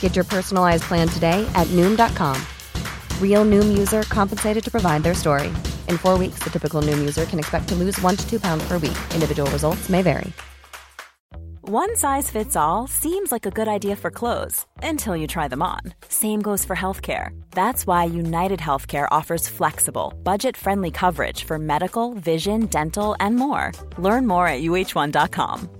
Get your personalized plan today at Noom.com. Real Noom user compensated to provide their story. In four weeks, the typical Noom user can expect to lose one to two pounds per week. Individual results may vary. One size fits all seems like a good idea for clothes until you try them on. Same goes for healthcare. That's why United Healthcare offers flexible, budget friendly coverage for medical, vision, dental, and more. Learn more at uh1.com.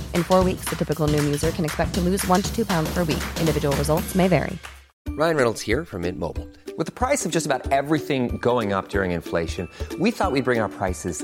In four weeks, the typical Noom user can expect to lose one to two pounds per week. Individual results may vary. Ryan Reynolds here from Mint Mobile. With the price of just about everything going up during inflation, we thought we'd bring our prices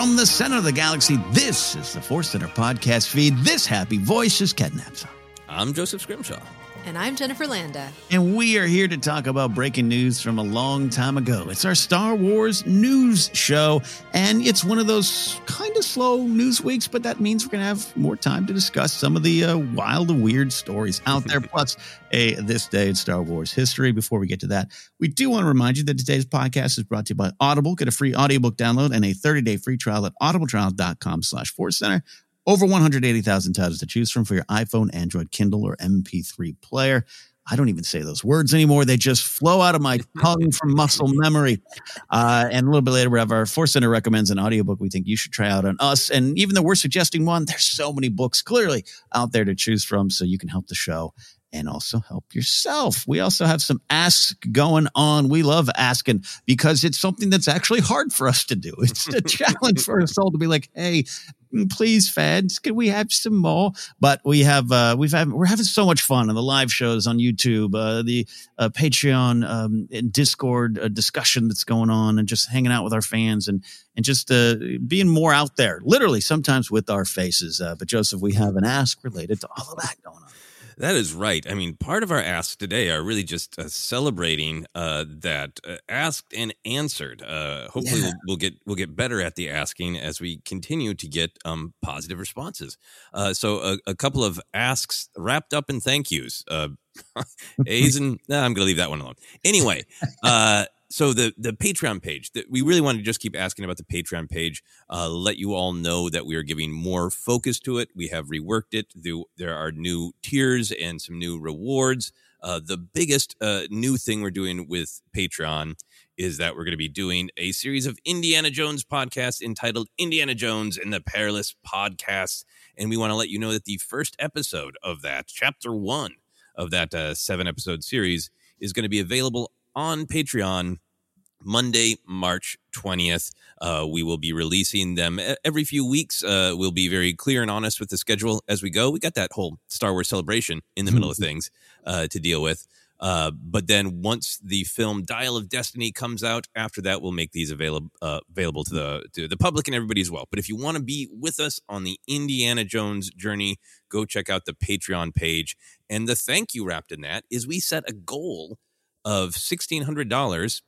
From the center of the galaxy, this is the Force Center podcast feed. This happy voice is Ken Napzok. I'm Joseph Scrimshaw. And I'm Jennifer Landa. And we are here to talk about breaking news from a long time ago. It's our Star Wars news show, and it's one of those kind of slow news weeks, but that means we're going to have more time to discuss some of the uh, wild and weird stories out there, plus a This Day in Star Wars history. Before we get to that, we do want to remind you that today's podcast is brought to you by Audible. Get a free audiobook download and a 30-day free trial at audibletrial.com slash Force Center. Over 180,000 titles to choose from for your iPhone, Android, Kindle, or MP3 player. I don't even say those words anymore. They just flow out of my tongue from muscle memory. Uh, and a little bit later, we have our Force Center recommends an audiobook we think you should try out on us. And even though we're suggesting one, there's so many books clearly out there to choose from so you can help the show and also help yourself. We also have some ask going on. We love asking because it's something that's actually hard for us to do. It's a challenge for us all to be like, hey, please, fans, can we have some more? But we have, uh, we've had, we're having so much fun on the live shows on YouTube, uh, the uh, Patreon um, and Discord uh, discussion that's going on, and just hanging out with our fans and and just uh, being more out there, literally sometimes with our faces. Uh, but Joseph, we have an ask related to all of that going on. That is right. I mean, part of our asks today are really just uh, celebrating uh, that uh, asked and answered. Uh, hopefully, Yeah. we'll, we'll get we'll get better at the asking as we continue to get um, positive responses. Uh, so, a, a couple of asks wrapped up in thank yous. Uh, A's and nah, I'm going to leave that one alone. Anyway, uh, so the the Patreon page that we really want to just keep asking about the Patreon page. Uh, let you all know that we are giving more focus to it. We have reworked it. There- are new tiers and some new rewards. Uh, the biggest uh, new thing we're doing with Patreon is that we're going to be doing a series of Indiana Jones podcasts entitled Indiana Jones and the Perilous Podcast. And we want to let you know that the first episode of that, chapter one of that uh, seven episode series, is going to be available on Patreon Monday, March 20th. Uh, we will be releasing them every few weeks. Uh, we'll be very clear and honest with the schedule as we go. We got that whole Star Wars celebration in the middle of things uh, to deal with. Uh, but then once the film Dial of Destiny comes out, after that we'll make these available uh, available to the to the public and everybody as well. But if you want to be with us on the Indiana Jones journey, go check out the Patreon page. And the thank you wrapped in that is we set a goal of sixteen hundred dollars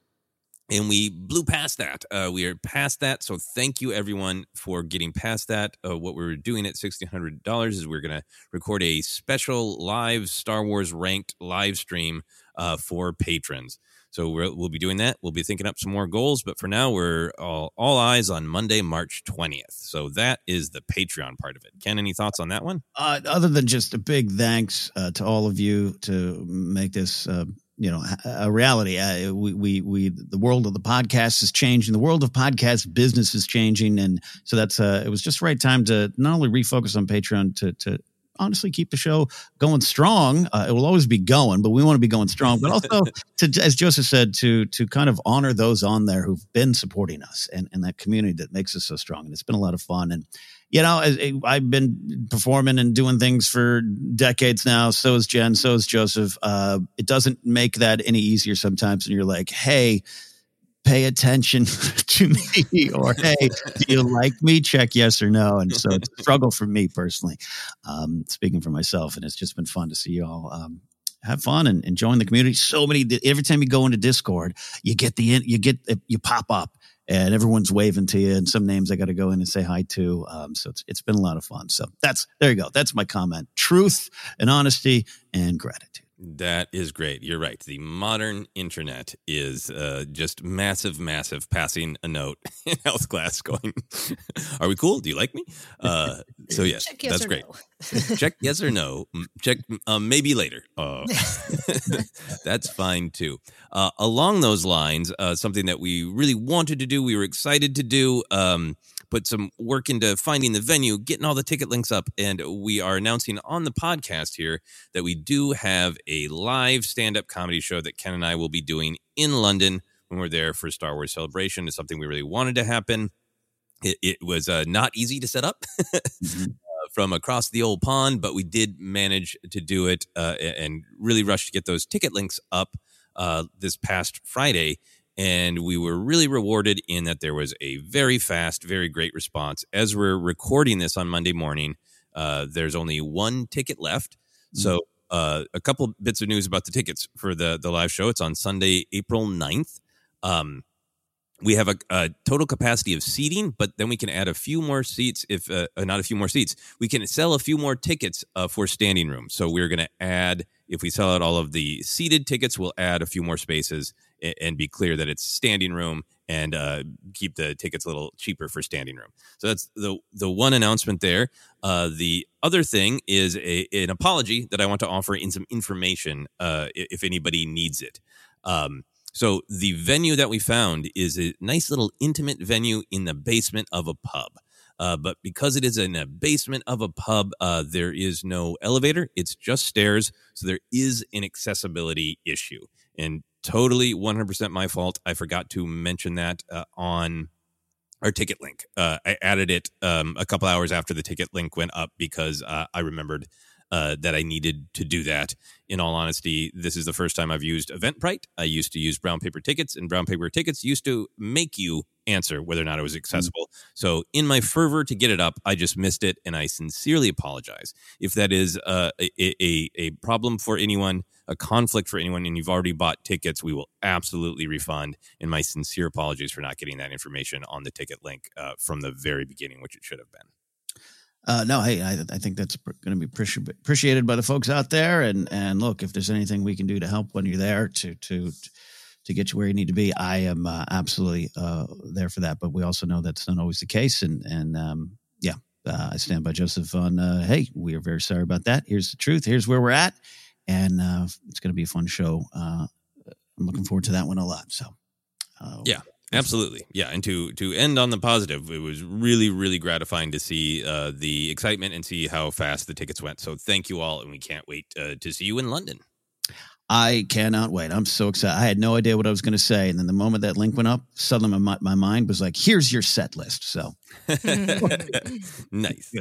and we blew past that. Uh, we are past that, so thank you everyone for getting past that. Uh, what we're doing at sixteen hundred dollars is we're going to record a special live Star Wars ranked live stream uh, for patrons. So we're, we'll be doing that. We'll be thinking up some more goals, but for now, we're all, all eyes on Monday, March twentieth. So that is the Patreon part of it. Ken, any thoughts on that one? Uh, other than just a big thanks uh, to all of you to make this, uh, you know, a reality. Uh, we, we, we, the world of the podcast is changing. The world of podcast business is changing, and so that's. Uh, it was just the right time to not only refocus on Patreon to to honestly keep the show going strong. Uh, it will always be going, but we want to be going strong. But also, to as Joseph said, to to kind of honor those on there who've been supporting us and and that community that makes us so strong. And it's been a lot of fun. And you know, I've been performing and doing things for decades now. So is Jen. So is Joseph. Uh, it doesn't make that any easier sometimes. And you're like, hey. Pay attention to me, or hey, do you like me? Check yes or no. And so it's a struggle for me personally, um, speaking for myself. And it's just been fun to see you all um, have fun and, and join the community. So many every time you go into Discord, you get the you get you pop up and everyone's waving to you and some names I got to go in and say hi to. Um, so it's it's been a lot of fun. So that's there you go. That's my comment. Truth and honesty and gratitude. That is great. You're right. The modern internet is uh, just massive, massive. Passing a note in health class, going, "Are we cool? Do you like me?" Uh, so yes, Check yes that's or great. no. Check yes or no. Check um, maybe later. Uh, that's fine too. Uh, along those lines, uh, something that we really wanted to do, we were excited to do. Um, put some work into finding the venue, getting all the ticket links up, and we are announcing on the podcast here that we do have a live stand-up comedy show that Ken and I will be doing in London when we're there for Star Wars Celebration. It's something we really wanted to happen. It, it was uh, not easy to set up. uh, From across the old pond, but we did manage to do it uh, and really rushed to get those ticket links up uh, this past Friday and we were really rewarded in that there was a very fast, very great response. As we're recording this on Monday morning, uh, there's only one ticket left. So, uh, a couple bits of news about the tickets for the the live show. It's on Sunday, April 9th. Um, we have a, a total capacity of seating, but then we can add a few more seats. If uh, uh, not a few more seats, we can sell a few more tickets uh, for standing room. So we're going to add. If we sell out all of the seated tickets, we'll add a few more spaces and, be clear that it's standing room and uh, keep the tickets a little cheaper for standing room. So that's the the one announcement there. Uh, the other thing is a, an apology that I want to offer in some information uh, if anybody needs it. Um, so the venue that we found is a nice little intimate venue in the basement of a pub. Uh, but because it is in a basement of a pub, uh, there is no elevator. It's just stairs. So there is an accessibility issue. And totally 100% my fault. I forgot to mention that uh, on our ticket link. Uh, I added it um, a couple hours after the ticket link went up because uh, I remembered uh, that I needed to do that. In all honesty, this is the first time I've used Eventbrite. I used to use brown paper tickets, and brown paper tickets used to make you answer whether or not it was accessible. Mm. So, in my fervor to get it up, I just missed it, and I sincerely apologize. If that is uh, a, a, a problem for anyone, a conflict for anyone, and you've already bought tickets, we will absolutely refund. And my sincere apologies for not getting that information on the ticket link uh, from the very beginning, which it should have been. Uh, no, hey, I, I think that's going to be appreciated by the folks out there. And and look, if there's anything we can do to help when you're there to to to get you where you need to be, I am uh, absolutely uh, there for that. But we also know that's not always the case. And and um, yeah, uh, I stand by Joseph on. Uh, hey, we are very sorry about that. Here's the truth. Here's where we're at, and uh, it's going to be a fun show. I'm looking forward to that one a lot. So yeah, Absolutely, yeah. And to to end on the positive, it was really really gratifying to see uh, the excitement and see how fast the tickets went. So thank you all, and we can't wait uh, to see you in London. I cannot wait. I'm so excited. I had no idea what I was going to say, and then the moment that link went up, suddenly my my mind was like, "Here's your set list." So nice.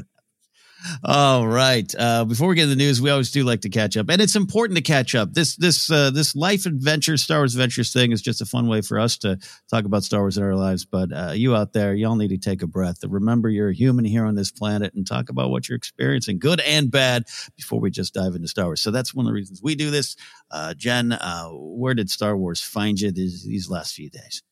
All right. Uh, before we get to the news, we always do like to catch up, and it's important to catch up. This this uh, this life adventure, Star Wars Adventures thing is just a fun way for us to talk about Star Wars in our lives. But uh, you out there, y'all need to take a breath. Remember, you're a human here on this planet, and talk about what you're experiencing, good and bad, before we just dive into Star Wars. So that's one of the reasons we do this. Uh, Jen, uh, where did Star Wars find you these, these last few days?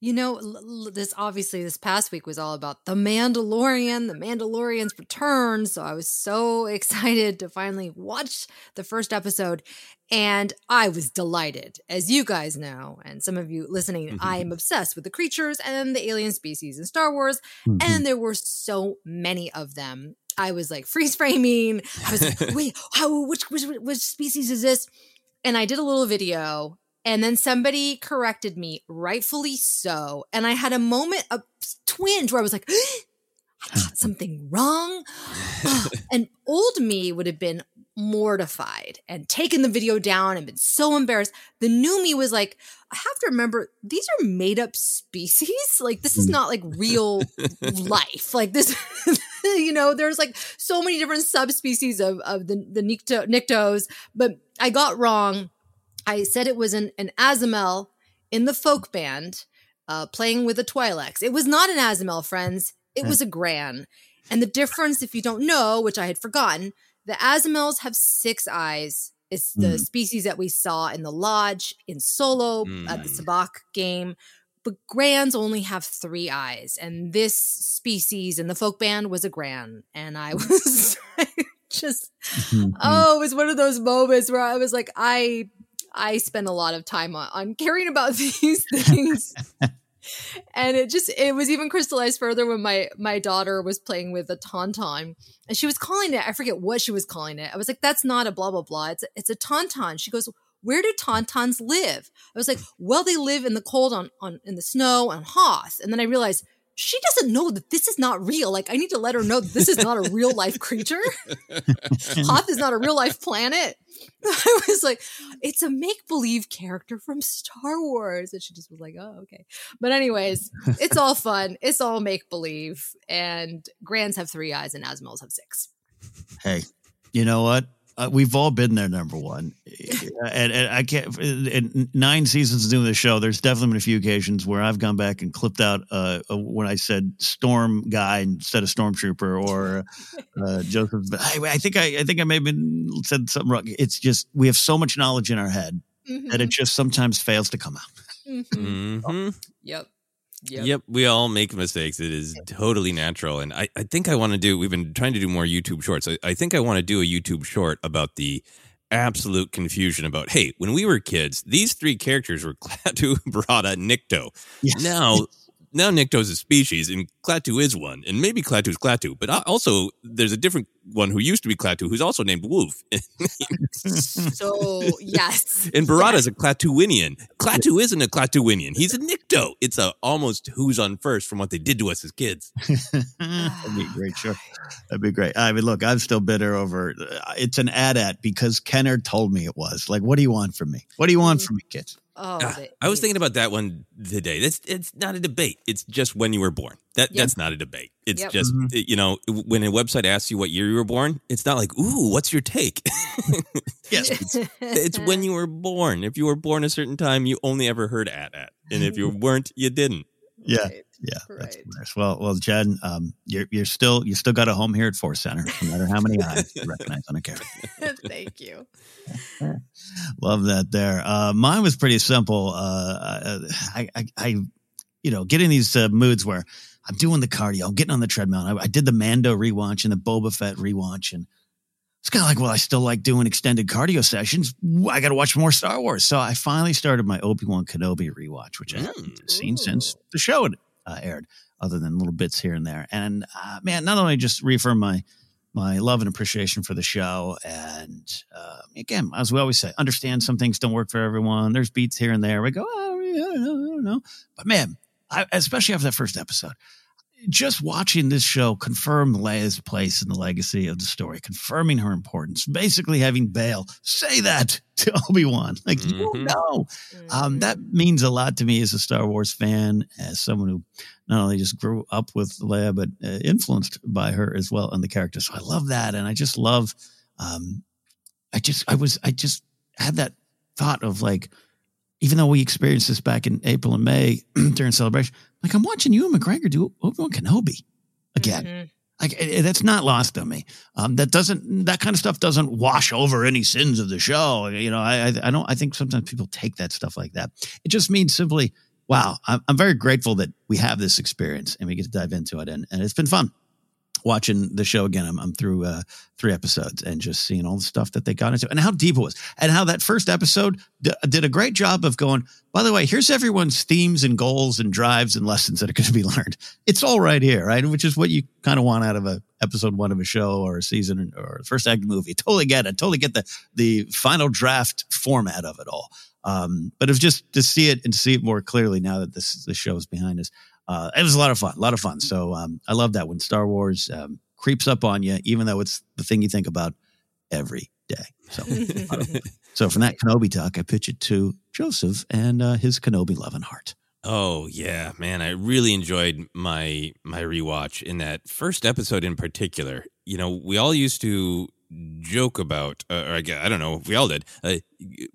You know, this obviously this past week was all about the Mandalorian, the Mandalorian's return. So I was so excited to finally watch the first episode. And I was delighted. As you guys know, and some of you listening, mm-hmm. I am obsessed with the creatures and the alien species in Star Wars. Mm-hmm. And there were so many of them. I was like freeze framing. I was like, wait, how, which, which, which species is this? And I did a little video and then somebody corrected me, rightfully so. And I had a moment, a twinge where I was like, I got something wrong. and old me would have been mortified and taken the video down and been so embarrassed. The new me was like, I have to remember these are made up species. Like this is mm. not like real life. Like this, you know, there's like so many different subspecies of, of the, the Nikto, Niktos, but I got wrong I said it was an, an Azimel in the folk band uh, playing with a Twi'lex. It was not an Azamel, friends. It was a Gran. And the difference, if you don't know, which I had forgotten, the Azamels have six eyes. It's the mm. species that we saw in the lodge, in Solo, mm. at the Sabacc game. But Grans only have three eyes. And this species in the folk band was a Gran. And I was just, mm-hmm. oh, it was one of those moments where I was like, I I spend a lot of time on, on caring about these things. and it just it was even crystallized further when my my daughter was playing with a tauntaun and she was calling it i forget what she was calling it. I was like that's not a blah blah blah. It's a, it's a tauntaun. She goes where do tauntauns live? I was like well they live in the cold on on in the snow on hoth. And then i realized she doesn't know that this is not real. Like, I need to let her know that this is not a real life creature. Hoth is not a real life planet. I was like, it's a make believe character from Star Wars. And she just was like, oh, okay. But, anyways, it's all fun. It's all make believe. And Grans have three eyes and Azimels have six. Hey, you know what? Uh, we've all been there. Number one, and, and I can't. In nine seasons of doing the show, there's definitely been a few occasions where I've gone back and clipped out uh, when I said storm guy instead of stormtrooper or uh, Joseph. I, I, think I, I think I may have been said something wrong. It's just we have so much knowledge in our head mm-hmm. that it just sometimes fails to come out. Mm-hmm. Mm-hmm. Yep. Yep. yep. we all make mistakes. It is totally natural. And I, I think I want to do, we've been trying to do more YouTube shorts. I, I think I want to do a YouTube short about the absolute confusion about, hey, when we were kids, these three characters were Klaatu, Barada, Nikto. Yes. Now, now Nikto's a species and Klaatu is one, and maybe Klaatu's Klaatu, but also there's a different one who used to be Klaatu who's also named Wolf. so yes, and Barada's yes. a Klatooinian. Klaatu isn't a Klatooinian; he's a Nikto. It's a almost who's on first from what they did to us as kids. That'd be great. Sure, that'd be great. I mean, look, I'm still bitter over. Uh, it's an AT-AT because Kenner told me it was. Like, what do you want from me? What do you want mm. from me, kids? Oh, Ah, the I was thinking about that one today. That's it's not a debate. It's just when you were born. That Yep. that's not a debate. It's Yep. just Mhm. you know when a website asks you what year you were born, it's not like ooh, what's your take? Yes. it's, it's when you were born. If you were born a certain time, you only ever heard at at, and if you weren't, you didn't. Yeah. Right. Yeah, Right. Well, well, Jen, um, you're you're still you still got a home here at Force Center, no matter how many eyes you recognize on a camera. Thank you. Love that there. Uh, mine was pretty simple. Uh, I, I, I, you know, getting these uh, moods where I'm doing the cardio, I'm getting on the treadmill. I, I did the Mando rewatch and the Boba Fett rewatch, and it's kind of like, well, I still like doing extended cardio sessions. I got to watch more Star Wars. So I finally started my Obi Wan Kenobi rewatch, which I haven't seen since the show had uh, aired, other than little bits here and there. And uh, man, not only just reaffirm my my love and appreciation for the show. And uh, again, as we always say, understand some things don't work for everyone. There's beats here and there. We go, oh, yeah, I don't know, I don't know. But man, I, especially after that first episode, just watching this show confirm Leia's place in the legacy of the story, confirming her importance, basically having Bail say that to Obi Wan, like you Mhm. know, um, that means a lot to me as a Star Wars fan, as someone who not only just grew up with Leia, but uh, influenced by her as well and the character. So I love that, and I just love. Um, I just, I was, I just had that thought of like, even though we experienced this back in April and May during celebration, like I'm watching Ewan McGregor do Obi Wan Kenobi again. Mhm. Like eh, that's not lost on me. Um, that doesn't that kind of stuff doesn't wash over any sins of the show. You know, I I, I don't. I think sometimes people take that stuff like that. It just means simply, wow, I'm, I'm very grateful that we have this experience and we get to dive into it, and and it's been fun watching the show again. I'm, I'm through uh, three episodes and just seeing all the stuff that they got into and how deep it was, and how that first episode d- did a great job of going. By the way, here's everyone's themes and goals and drives and lessons that are going to be learned. It's all right here, right? Which is what you kind of want out of a episode one of a show or a season or first act movie. Totally get it. Totally get the the final draft format of it all. Um, but it was just to see it and see it more clearly now that this this show is behind us. Uh, it was a lot of fun, a lot of fun. So um, I love that when Star Wars um, creeps up on you, even though it's the thing you think about every day. So, so from that Kenobi talk, I pitch it to Joseph and uh, his Kenobi loving heart. Oh yeah, man! I really enjoyed my my rewatch in that first episode in particular. You know, we all used to joke about, uh, or I, guess, I don't know, if we all did. Uh,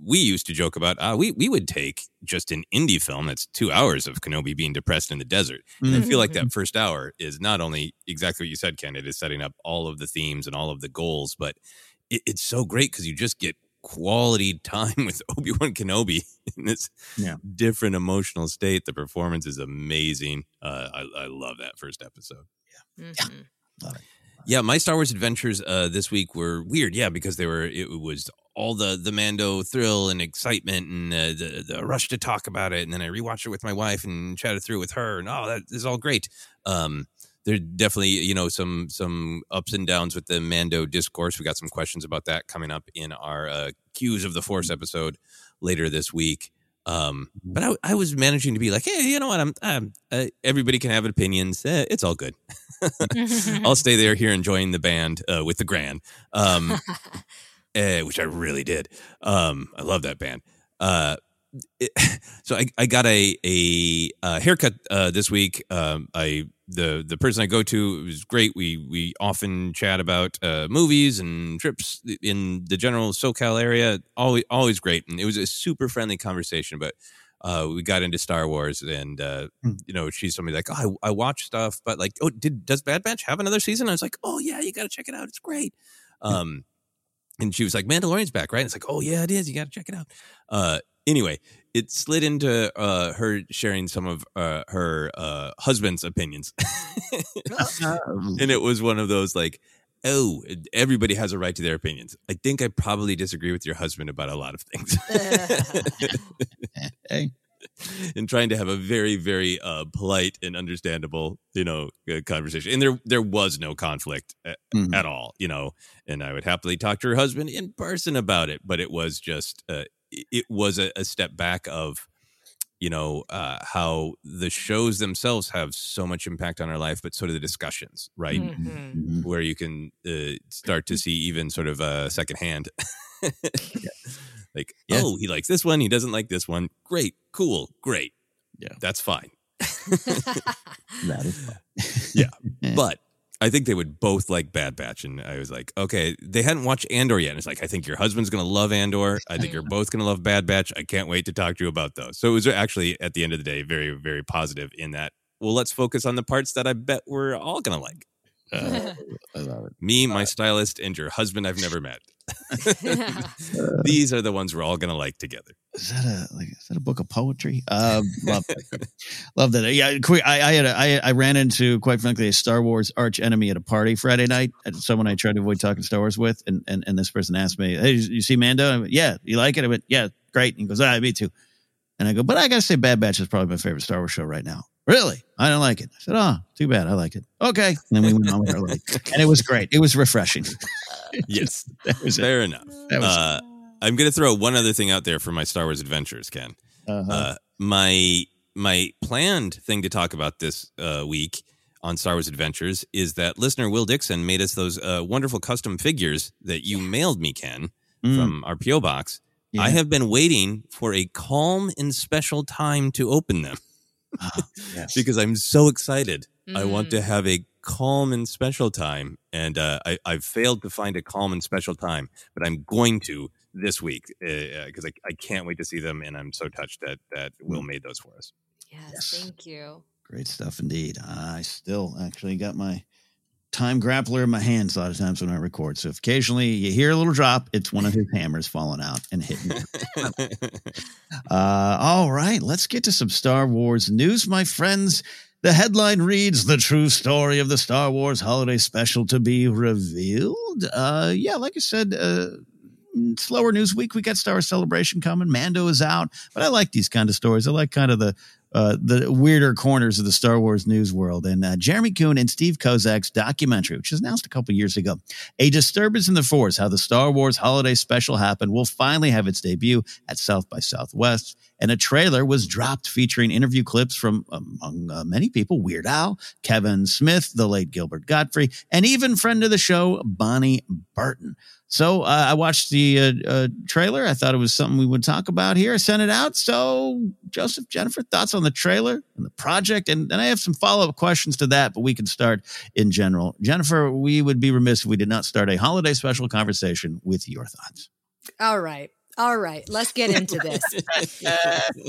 we used to joke about. Uh, we we would take just an indie film that's two hours of Kenobi being depressed in the desert, and I feel like that first hour is not only exactly what you said, Ken. It is setting up all of the themes and all of the goals, but it, it's so great because you just get quality time with Obi Wan Kenobi in this Yeah. different emotional state. The performance is amazing. Uh, I, I love that first episode. Mhm. Love it. Yeah, my Star Wars adventures uh, this week were weird. Yeah, because they were it was all the the Mando thrill and excitement and uh, the the rush to talk about it, and then I rewatched it with my wife and chatted through it with her, and oh, that is all great. Um, there definitely you know some some ups and downs with the Mando discourse. We got some questions about that coming up in our uh, Cues of the Force episode later this week. Um, but I, I was managing to be like, hey, you know what? I'm, I'm uh, everybody can have opinions. Eh, it's all good. I'll stay there here enjoying the band uh, with the Gran, um, eh, which I really did. Um, I love that band. Uh, it, so I, I got a a, uh haircut uh, this week. Um, I the the person I go to was great. We we often chat about uh, movies and trips in the general SoCal area. Always always great, and it was a super friendly conversation. But uh, we got into Star Wars, and uh, Hmm. you know, she's somebody like, oh, I, I watch stuff, but like, oh, did does Bad Batch have another season? I was like, oh yeah, you got to check it out. It's great. Um, and she was like, Mandalorian's back, right? And it's like, oh yeah, it is. You got to check it out. Uh, anyway, it slid into uh, her sharing some of uh, her uh, husband's opinions, and it was one of those like. Oh, everybody has a right to their opinions. I think I probably disagree with your husband about a lot of things. hey, and trying to have a very very uh, polite and understandable you know uh, conversation and there there was no conflict at, Mhm. at all you know and i would happily talk to her husband in person about it but it was just uh, it- it was a, a step back of you know uh, how the shows themselves have so much impact on our life but so do the discussions right Mhm. Mhm. where you can uh, start to see even sort of uh, secondhand Like, Yeah. oh, he likes this one. He doesn't like this one. Great, cool, great. Yeah. that's fine. That is fun. Yeah, but I think they would both like Bad Batch, and I was like, okay, they hadn't watched Andor yet. And it's like, I think your husband's gonna love Andor. I think you're both gonna love Bad Batch. I can't wait to talk to you about those. So it was actually at the end of the day very, very positive in that. Well, let's focus on the parts that I bet we're all gonna like. Uh, I love it. Me, my stylist, and your husband I've never met. These are the ones we're all gonna like together. Is that a like? Is that a book of poetry? Um, love that. love that. Yeah, quick. I, I had a, I, I ran into quite frankly a Star Wars arch enemy at a party Friday night. And Someone I tried to avoid talking Star Wars with, and and, and this person asked me, "Hey, you see Mando?" I went, "Yeah, you like it?" I went, "Yeah, great." And he goes, "Ah, me too." And I go, "But I gotta say, Bad Batch is probably my favorite Star Wars show right now." Really? I don't like it. I said, "Oh, too bad. I like it." Okay. And then we went on with our life, and it was great. It was refreshing. Yes, That was it. fair enough. That was Uh, I'm gonna throw one other thing out there for my Star Wars adventures, Ken. uh-huh. Uh, my my planned thing to talk about this uh, week on Star Wars Adventures is that listener Will Dixon made us those uh, wonderful custom figures that you mailed me, Ken, Mm. from our PO box. Yeah. I have been waiting for a calm and special time to open them yes. because I'm so excited. I want Mm. to have a calm and special time, and uh, I, I've failed to find a calm and special time, but I'm going to this week because I, I can't wait to see them, and I'm so touched that that Mm. Will made those for us. Yes, Yes. thank you. Great stuff indeed. I still actually got my time grappler in my hands a lot of times when I record. So if occasionally you hear a little drop, it's one of his hammers falling out and hitting. uh, all right, let's get to some Star Wars news, my friends. The headline reads The true story of the Star Wars holiday special to be revealed. Uh, yeah, like I said, uh, slower news week. We got Star Wars Celebration coming. Mando is out, but I like these kind of stories. I like kind of the uh, the weirder corners of the Star Wars news world. And uh, Jeremy Coon and Steve Kozak's documentary, which was announced a couple years ago, A Disturbance in the Force, How the Star Wars Holiday Special Happened, will finally have its debut at South by Southwest. And a trailer was dropped featuring interview clips from, among uh, many people, Weird Al, Kevin Smith, the late Gilbert Gottfried, and even friend of the show, Bonnie Burton. So uh, I watched the uh, uh, trailer. I thought it was something we would talk about here. I sent it out. So Joseph, Jennifer, thoughts on the trailer and the project, and then I have some follow up questions to that. But we can start in general. Jennifer, we would be remiss if we did not start a holiday special conversation with your thoughts. All right. All right, let's get into this.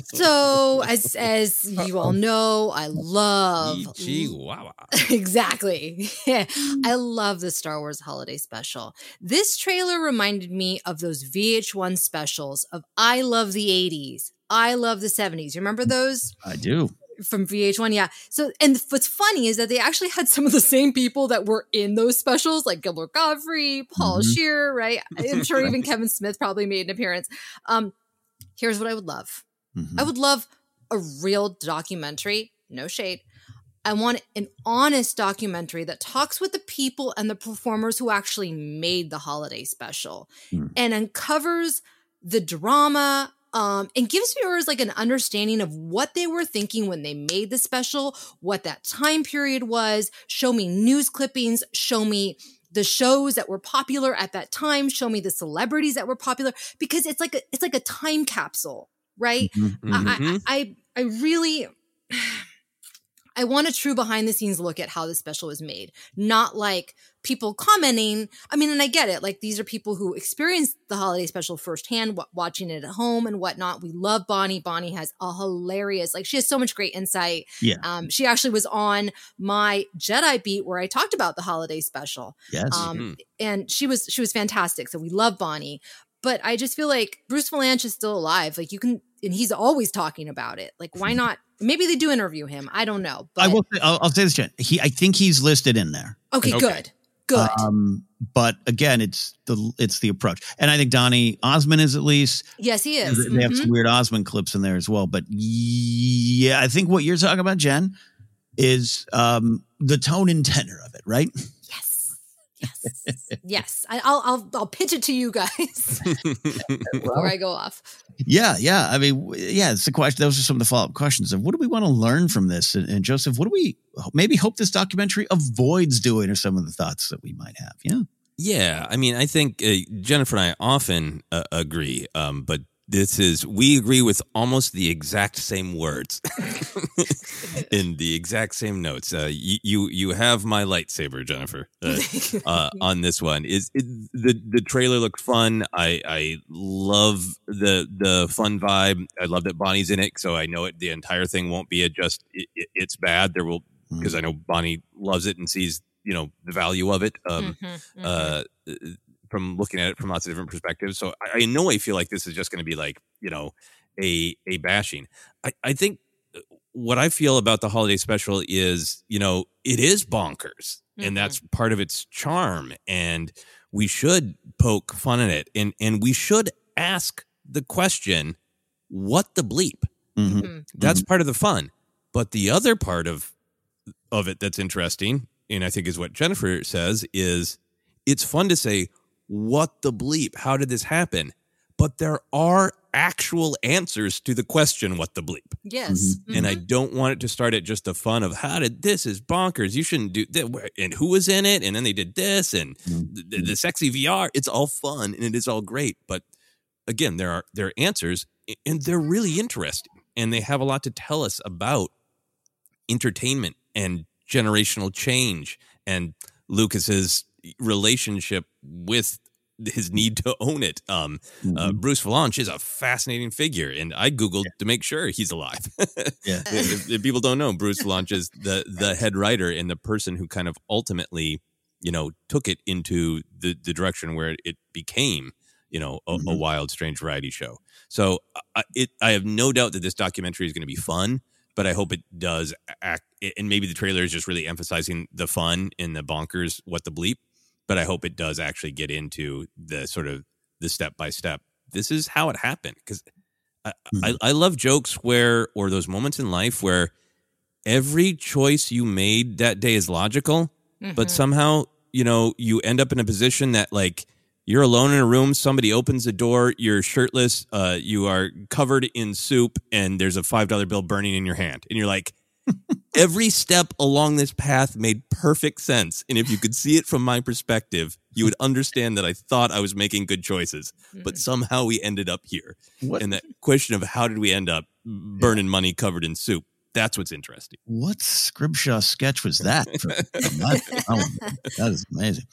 so, as as you all know, I love Chihuahua. exactly. I love the Star Wars holiday special. This trailer reminded me of those VH1 specials of I love the 80s. I love the 70s. You remember those? I do. From VH1. Yeah. So, and what's funny is that they actually had some of the same people that were in those specials, like Gilbert Gottfried, Paul Mhm. Scheer, right? I'm sure even Kevin Smith probably made an appearance. Um, here's what I would love Mhm. I would love a real documentary, no shade. I want an honest documentary that talks with the people and the performers who actually made the holiday special Hmm. and uncovers the drama um, and gives viewers like an understanding of what they were thinking when they made the special, what that time period was. Show me news clippings, show me the shows that were popular at that time, show me the celebrities that were popular because it's like a it's like a time capsule, right? Mhm. Mhm. I, I I really I want a true behind the scenes look at how the special was made, not like people commenting. I mean, and I get it. Like these are people who experienced the holiday special firsthand, w- watching it at home and whatnot. We love Bonnie. Bonnie has a hilarious, like she has so much great insight. Yeah. Um, she actually was on my Jedi beat where I talked about the holiday special. Yes. Um, Mhm. and she was she was fantastic. So we love Bonnie. But I just feel like Bruce Vilanch is still alive. Like you can, and he's always talking about it. Like why not? Maybe they do interview him. I don't know. But I will. Say, I'll, I'll say this, Jen. He, I think he's listed in there. okay, Okay. good, good. Um, but again, it's the it's the approach, and I think Donnie Osmond is at least. yes, he is. They have Mhm. some weird Osmond clips in there as well. But yeah, I think what you're talking about, Jen, is um, the tone and tenor of it, right? Yes, yes, yes. I, I'll I'll I'll pitch it to you guys before I go off. Yeah, yeah. I mean, yeah. It's the question. Those are some of the follow up questions of what do we want to learn from this, and, and Joseph, what do we maybe hope this documentary avoids doing, or some of the thoughts that we might have. Yeah. Yeah, I mean, I think uh, Jennifer and I often uh, agree, um, but this is we agree with almost the exact same words in the exact same notes. Uh, you, you you have my lightsaber, Jennifer, uh, uh, on this one. Is it, the the trailer looks fun? I I love the the fun vibe. I love that Bonnie's in it, so I know it. The entire thing won't be a just it, it, it's bad. There will because I know Bonnie loves it and sees you know the value of it. Um, Mhm, mhm. uh, from looking at it from lots of different perspectives. So I, I know I feel like this is just going to be like you know a a bashing. I I think uh, what I feel about the holiday special is you know it is bonkers, and that's part of its charm, and we should poke fun at it, and and we should ask the question, what the bleep? Mm-hmm. That's part of the fun. But the other part of of it that's interesting, and I think is what Jennifer says, is it's fun to say, what the bleep? How did this happen? But there are actual answers to the question, what the bleep? Yes. Mm-hmm. Mm-hmm. And I don't want it to start at just the fun of how did this is bonkers. You shouldn't do that. And who was in it? And then they did this and mm-hmm. the, the sexy VR. It's all fun and it is all great. But again, there are there are answers and they're really interesting and they have a lot to tell us about entertainment and generational change and Lucas's relationship with his need to own it. Um, uh, Bruce Vilanch is a fascinating figure, and I googled to make sure he's alive. Yeah. if, if people don't know, Bruce Vilanch is the the head writer and the person who kind of ultimately, you know, took it into the the direction where it became, you know, a, a wild, strange variety show. So I, it, I have no doubt that this documentary is going to be fun. But I hope it does act, and maybe the trailer is just really emphasizing the fun in the bonkers, what the bleep. But I hope it does actually get into the sort of the step by step. This is how it happened because I, I, I love jokes where or those moments in life where every choice you made that day is logical, but Mhm. somehow you know you end up in a position that like you're alone in a room somebody opens the door you're shirtless uh, you are covered in soup and there's a five dollar bill burning in your hand and you're like every step along this path made perfect sense and if you could see it from my perspective you would understand that i thought i was making good choices but somehow we ended up here What- and that question of how did we end up burning money covered in soup that's what's interesting What Scrimshaw sketch was that? that, oh, that is amazing.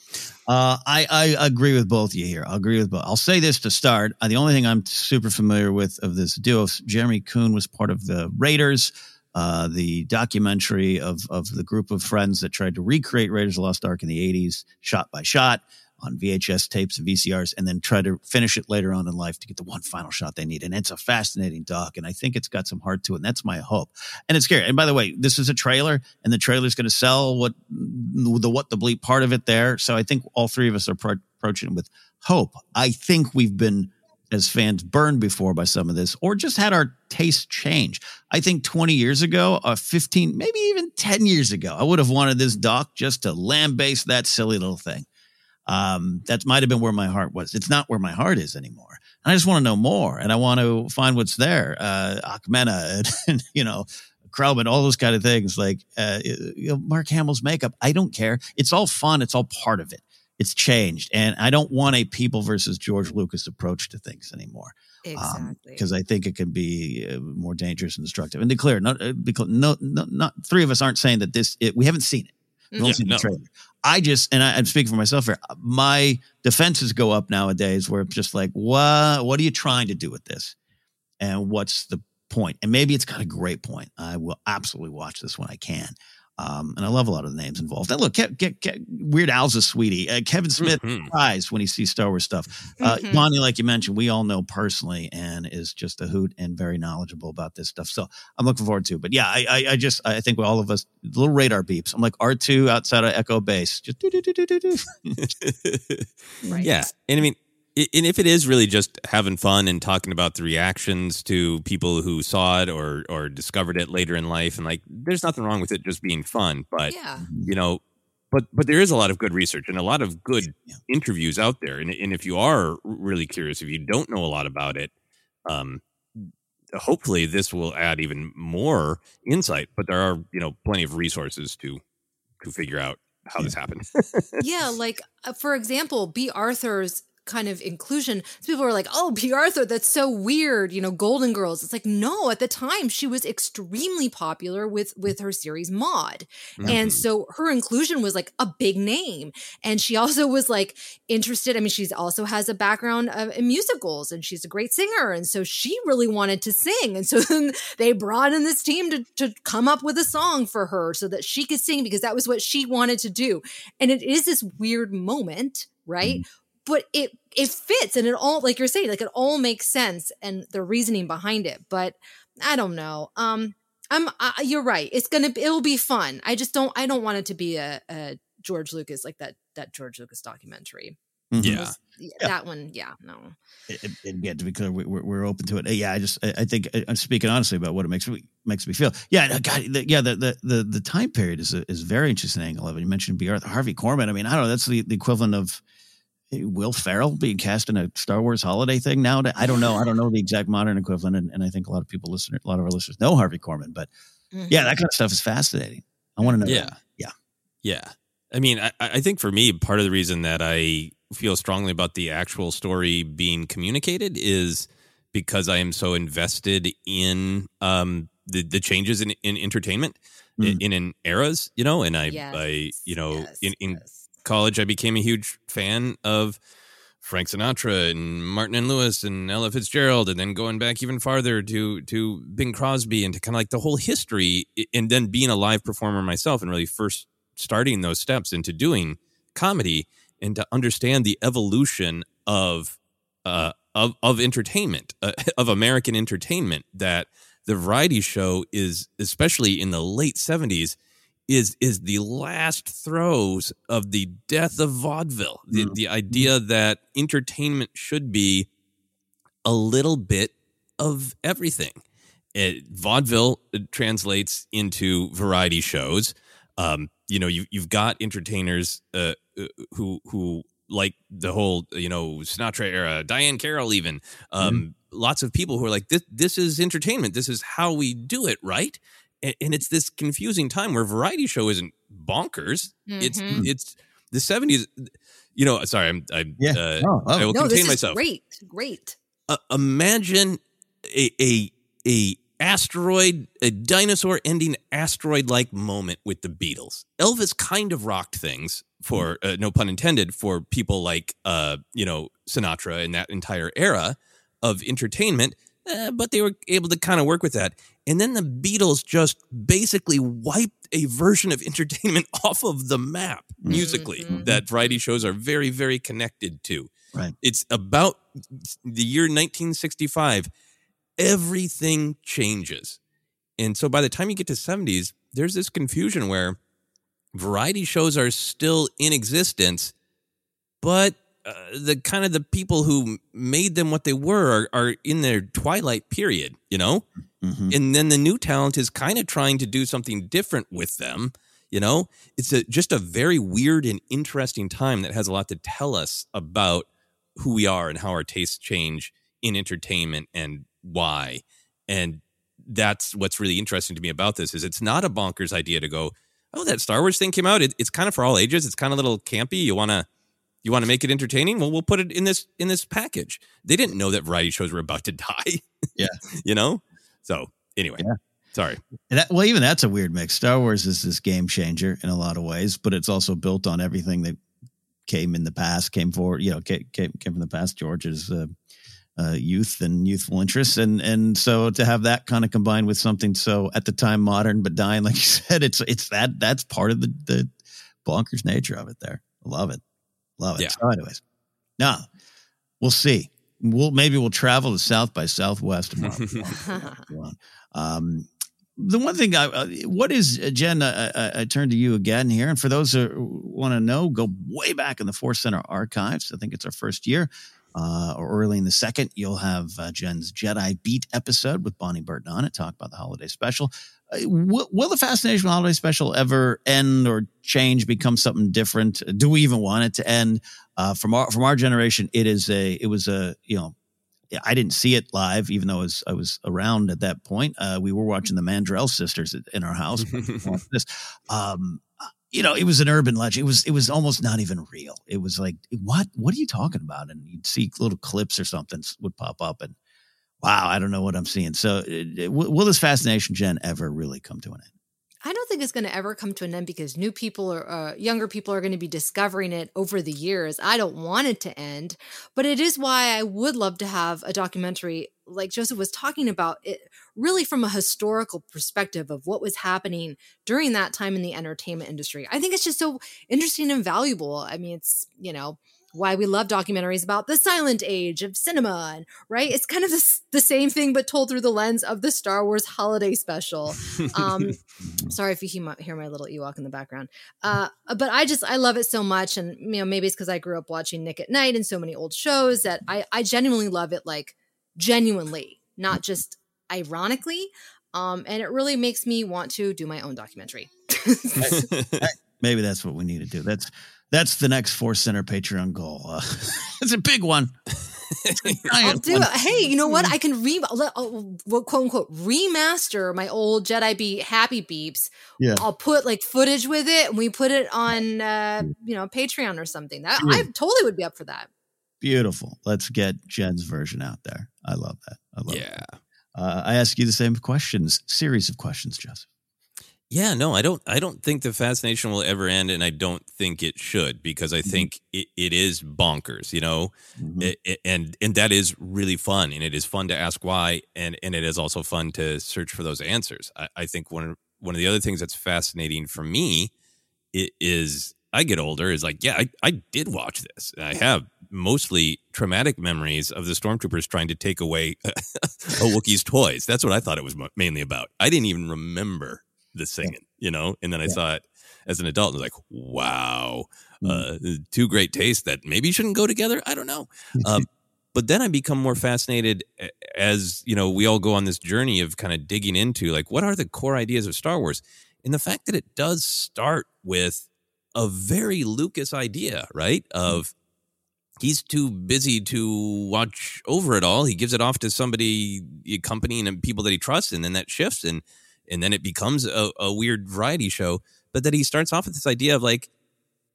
Uh, I, I agree with both of you here. I'll agree with both. I'll say this to start. Uh, the only thing I'm super familiar with of this duo, Jeremy Coon was part of the Raiders, uh, the documentary of, of the group of friends that tried to recreate Raiders of the Lost Ark in the 80s, shot by shot on VHS tapes and VCRs, and then try to finish it later on in life to get the one final shot they need. And it's a fascinating doc, and I think it's got some heart to it, and that's my hope. And it's scary. And by the way, this is a trailer, and the trailer's going to sell what the what the bleep part of it there. So I think all three of us are pro- approaching it with hope. I think we've been as fans burned before by some of this, or just had our taste change. I think 20 years ago, uh, 15, maybe even 10 years ago, I would have wanted this doc just to lambaste that silly little thing. Um, that might have been where my heart was. It's not where my heart is anymore. And I just want to know more, and I want to find what's there. Uh, and, and you know, Krellman, all those kind of things. Like uh, you know, Mark Hamill's makeup, I don't care. It's all fun. It's all part of it. It's changed, and I don't want a people versus George Lucas approach to things anymore. Exactly. Because I think it can be uh, more dangerous and destructive. And to clear, not uh, because no, no, not three of us aren't saying that this. It, we haven't seen it. We've only Yeah, seen no. the trailer. I just, and I, I'm speaking for myself here. My defenses go up nowadays, where it's just like, what? What are you trying to do with this? And what's the point? And maybe it's got a great point. I will absolutely watch this when I can. Um, and I love a lot of the names involved. And look, Ke- Ke- Ke- Weird Al's a sweetie. Uh, Kevin Smith Mhm. cries when he sees Star Wars stuff. Uh, Mhm. Bonnie, like you mentioned, we all know personally and is just a hoot and very knowledgeable about this stuff. So I'm looking forward to it. But yeah, I, I, I just, I think all of us, little radar beeps. I'm like R2 outside of Echo Base. Just do, do, do, do, do, do. Right. Yeah. And I mean, i- and if it is really just having fun and talking about the reactions to people who saw it or or discovered it later in life and like there's nothing wrong with it just being fun, but Yeah. you know, but but there is a lot of good research and a lot of good interviews out there and and if you are really curious if you don't know a lot about it, um hopefully this will add even more insight, but there are, you know, plenty of resources to to figure out how this happened. yeah, like uh, for example, Bea Arthur's kind of inclusion. People were like, "Oh, Bea Arthur, that's so weird." You know, Golden Girls. It's like, no. At the time, she was extremely popular with with her series Maude, mm-hmm. and so her inclusion was like a big name. And she also was like interested. I mean, she's also has a background of, in musicals, and she's a great singer. And so she really wanted to sing. And so then they brought in this team to to come up with a song for her so that she could sing because that was what she wanted to do. And it is this weird moment right? Mm but it it fits and it all like you're saying like it all makes sense and the reasoning behind it but i don't know. Um i'm you're right. It's gonna it'll be fun. I just don't i don't want it to be a, a george lucas like that that george lucas documentary. Mm-hmm. yeah. Was, yeah. that one yeah no. Again to be clear we, are we're open to it. Yeah i just i think uh, i'm speaking honestly about what it makes me makes me feel. Yeah God, the, yeah the, the the the time period is a, is a very interesting angle of it. You mentioned bea arthur harvey korman. I mean i don't know that's the, the equivalent of Will Ferrell being cast in a Star Wars holiday thing now? I don't know. I don't know the exact modern equivalent, and, and I think a lot of people listen, a lot of our listeners know Harvey Korman. But mm-hmm. yeah, that kind of stuff is fascinating. I want to know. Yeah, that. yeah, yeah. I mean, I, I think for me, part of the reason that I feel strongly about the actual story being communicated is because I am so invested in um, the the changes in, in entertainment mm. in, in, in eras, you know, and I, yes. I you know, yes. in, in yes college, I became a huge fan of Frank Sinatra and Martin and Lewis and Ella Fitzgerald, and then going back even farther to to Bing Crosby and to kind of like the whole history, and then being a live performer myself and really first starting those steps into doing comedy and to understand the evolution of uh, of of entertainment uh, of American entertainment that the variety show is especially in the late seventies is is the last throes of the death of vaudeville. The, mm. the idea that entertainment should be a little bit of everything. It, vaudeville translates into variety shows. Um, you know, you, you've got entertainers uh, uh who who like the whole you know Sinatra era, Diahann Carroll, even um, mm. lots of people who are like this. This is entertainment. This is how we do it, right? And it's this confusing time where variety show isn't bonkers. Mm-hmm. It's it's the seventies. You know, sorry, I'm I'm yeah. Uh, oh, oh. I will no, contain this myself. great, great. Uh, imagine a a a asteroid, a dinosaur ending asteroid like moment with the Beatles. Elvis kind of rocked things for uh, no pun intended for people like uh you know Sinatra and that entire era of entertainment uh, but they were able to kind of work with that. And then the Beatles just basically wiped a version of entertainment off of the map mm-hmm. musically mm-hmm. that variety shows are very, very connected to. Right. It's about the year 1965. Everything changes. And so by the time you get to 70s, there's this confusion where variety shows are still in existence, but uh, the kind of the people who made them what they were are, are in their twilight period, you know? Mm-hmm. And then the new talent is kind of trying to do something different with them, you know? It's a, just a very weird and interesting time that has a lot to tell us about who we are and how our tastes change in entertainment and why. And that's what's really interesting to me about this is it's not a bonkers idea to go, oh, that Star Wars thing came out. It, it's kind of for all ages. It's kind of a little campy. You want to you want to make it entertaining? Well, we'll put it in this in this package. They didn't know that variety shows were about to die. Yeah, you know. So anyway, yeah. sorry. That, well, even that's a weird mix. Star Wars is this game changer in a lot of ways, but it's also built on everything that came in the past, came forward. You know, came came, came from the past. George's uh, uh, youth and youthful interests, and and so to have that kind of combined with something so at the time modern but dying, like you said, it's it's that that's part of the the bonkers nature of it. There, I love it. Love it. Yeah. So anyways, now we'll see. We'll maybe we'll travel to South by Southwest tomorrow. um, the one thing I, uh, what is uh, Jen? I, I, I, turn to you again here, and for those who want to know, go way back in the Force Center archives. I think it's our first year, uh, or early in the second. You'll have uh, Jen's Jedi Beat episode with Bonnie Burton on it, talk about the holiday special. Will, will, the Fascination Holiday Special ever end or change, become something different? Do we even want it to end? Uh, from our from our generation, it is a it was a you know I didn't see it live, even though I was I was around at that point. Uh, we were watching the Mandrell sisters in our house. this, um, you know, it was an urban legend. It was it was almost not even real. It was like, what what are you talking about? And you'd see little clips or something would pop up, and wow, I don't know what I'm seeing. So, uh, will this fascination, Jen, ever really come to an end? I don't think it's going to ever come to an end because new people or uh, younger people are going to be discovering it over the years. I don't want it to end, but it is why I would love to have a documentary like Joseph was talking about it really from a historical perspective of what was happening during that time in the entertainment industry. I think it's just so interesting and valuable. I mean, it's, you know, why we love documentaries about the silent age of cinema and right? It's kind of the, the same thing but told through the lens of the star wars holiday special. Um sorry if you hear my, hear my little ewok in the background. Uh but i just i love it so much and you know maybe it's because i grew up watching nick at night and so many old shows that i i genuinely love it like genuinely not just ironically. Um and it really makes me want to do my own documentary. Maybe that's what we need to do. That's that's the next Force Center Patreon goal. Uh, it's a big one. I'll do it. Hey, you know what? I can re uh, quote unquote remaster my old Jedi Beat Happy Beeps. Yeah. I'll put like footage with it, and we put it on uh, you know Patreon or something. That I totally would be up for that. Beautiful. Let's get Jen's version out there. I love that. I love yeah. Uh, I ask you the same questions, series of questions, Joseph. Yeah, no, I don't. I don't think the fascination will ever end, and I don't think it should because I Mm-hmm. think it, it is bonkers, you know, Mhm. It- it- and and that is really fun, and it is fun to ask why, and and it is also fun to search for those answers. I, I think one of one of the other things that's fascinating for me i- is I get older is like, yeah, I, I did watch this. I have mostly traumatic memories of the stormtroopers trying to take away a Wookiee's toys. That's what I thought it was mainly about. I didn't even remember the singing, you know, and then I saw it as an adult and was like, wow, uh, two great tastes that maybe shouldn't go together. I don't know. Um, but then I become more fascinated as, you know, we all go on this journey of kind of digging into like, what are the core ideas of Star Wars? And the fact that it does start with a very Lucas idea, right? Of he's too busy to watch over it all. He gives it off to somebody, a company, and people that he trusts, and then that shifts, and and then it becomes a, a weird variety show. But that he starts off with this idea of like,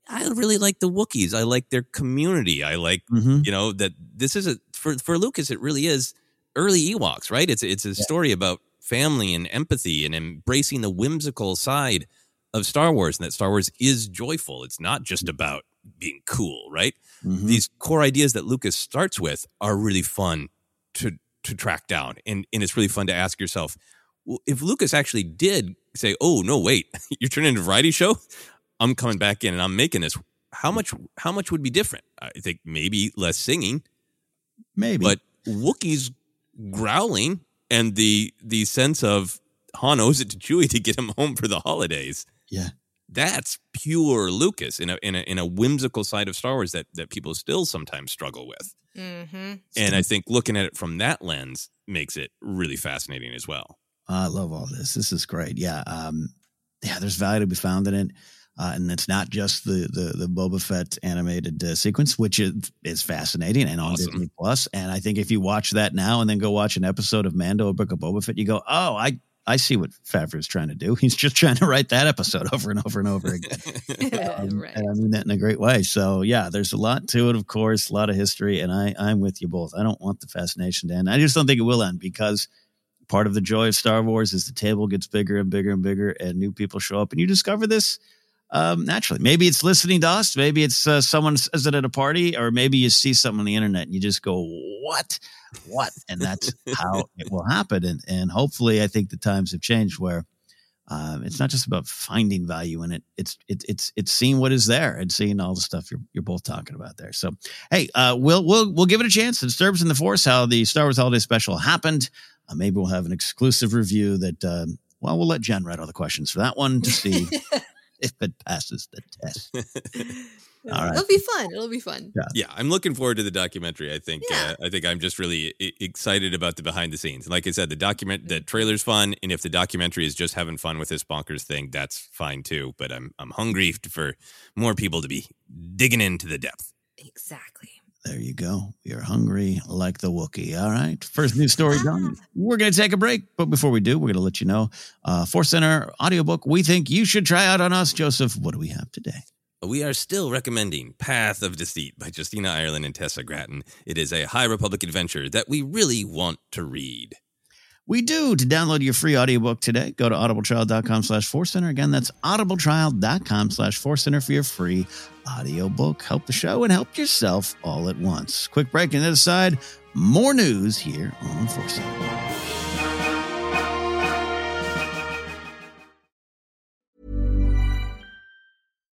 I really like the Wookiees. I like their community. I like, Mhm. you know, that this is a for for Lucas. It really is early Ewoks, right? It's it's a story about family and empathy and embracing the whimsical side of Star Wars, and that Star Wars is joyful. It's not just about being cool, right? Mhm. These core ideas that Lucas starts with are really fun to to track down, and and it's really fun to ask yourself, if Lucas actually did say, "Oh no, wait, you're turning into a variety show," I'm coming back in and I'm making this. How much? How much would be different? I think maybe less singing, Maybe. but Wookiees growling and the the sense of Han owes it to Chewie to get him home for the holidays. Yeah. That's pure Lucas in a in a in a whimsical side of Star Wars that that people still sometimes struggle with. Mm-hmm. And I think looking at it from that lens makes it really fascinating as well. I love all this. This is great. Yeah. Um, yeah, there's value to be found in it. Uh, and it's not just the the the Boba Fett animated uh, sequence, which is, is fascinating and on Awesome. Disney Plus. And I think if you watch that now and then go watch an episode of Mando, a Book of Boba Fett, you go, "Oh, I I see what Favreau's trying to do. He's just trying to write that episode over and over and over again." Um, right. And I mean that in a great way. So yeah, there's a lot to it, of course, a lot of history, and I I'm with you both. I don't want the fascination to end. I just don't think it will end because part of the joy of Star Wars is the table gets bigger and bigger and bigger, and new people show up, and you discover this um, naturally. Maybe it's listening to us, maybe it's uh, someone says it at a party, or maybe you see something on the internet and you just go, "What? What?" And that's how it will happen. And and hopefully, I think the times have changed where um, it's not just about finding value in it. It's it's it's it's seeing what is there and seeing all the stuff you're you're both talking about there. So hey, uh, we'll we'll we'll give it a chance. It disturbs in the force how the Star Wars Holiday Special happened. Uh, maybe we'll have an exclusive review that. Um, well, we'll let Jen write all the questions for that one to see if it passes the test. All right. It'll be fun. It'll be fun. Yeah, I'm looking forward to the documentary. I think Yeah. uh, I think I'm just really I- excited about the behind the scenes. Like I said, the document the trailer's fun, and if the documentary is just having fun with this bonkers thing, that's fine too. But I'm I'm hungry for more people to be digging into the depth. Exactly. There you go. You're hungry like the Wookiee. All right. First news story done. We're going to take a break. But before we do, we're going to let you know uh, Force Center audiobook we think you should try out on us. Joseph, what do we have today? We are still recommending Path of Deceit by Justina Ireland and Tessa Gratton. It is a High Republic adventure that we really want to read. We do. To download your free audiobook today, go to audibletrial.com slash center. Again, that's audibletrial.com slash center for your free audiobook. Help the show and help yourself all at once. Quick break and then aside, more news here on Force Center.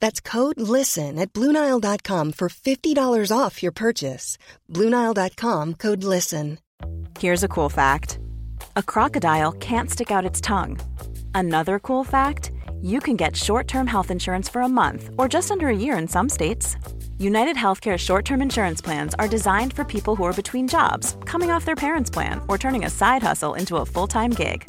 That's code LISTEN at Bluenile.com for $50 off your purchase. Bluenile.com code LISTEN. Here's a cool fact a crocodile can't stick out its tongue. Another cool fact you can get short term health insurance for a month or just under a year in some states. United Healthcare short term insurance plans are designed for people who are between jobs, coming off their parents' plan, or turning a side hustle into a full time gig.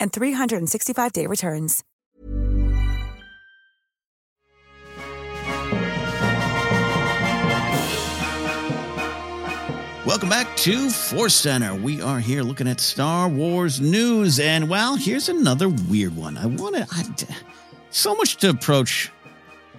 and 365-day returns. Welcome back to Force Center. We are here looking at Star Wars news, and well, here's another weird one. I want to, so much to approach.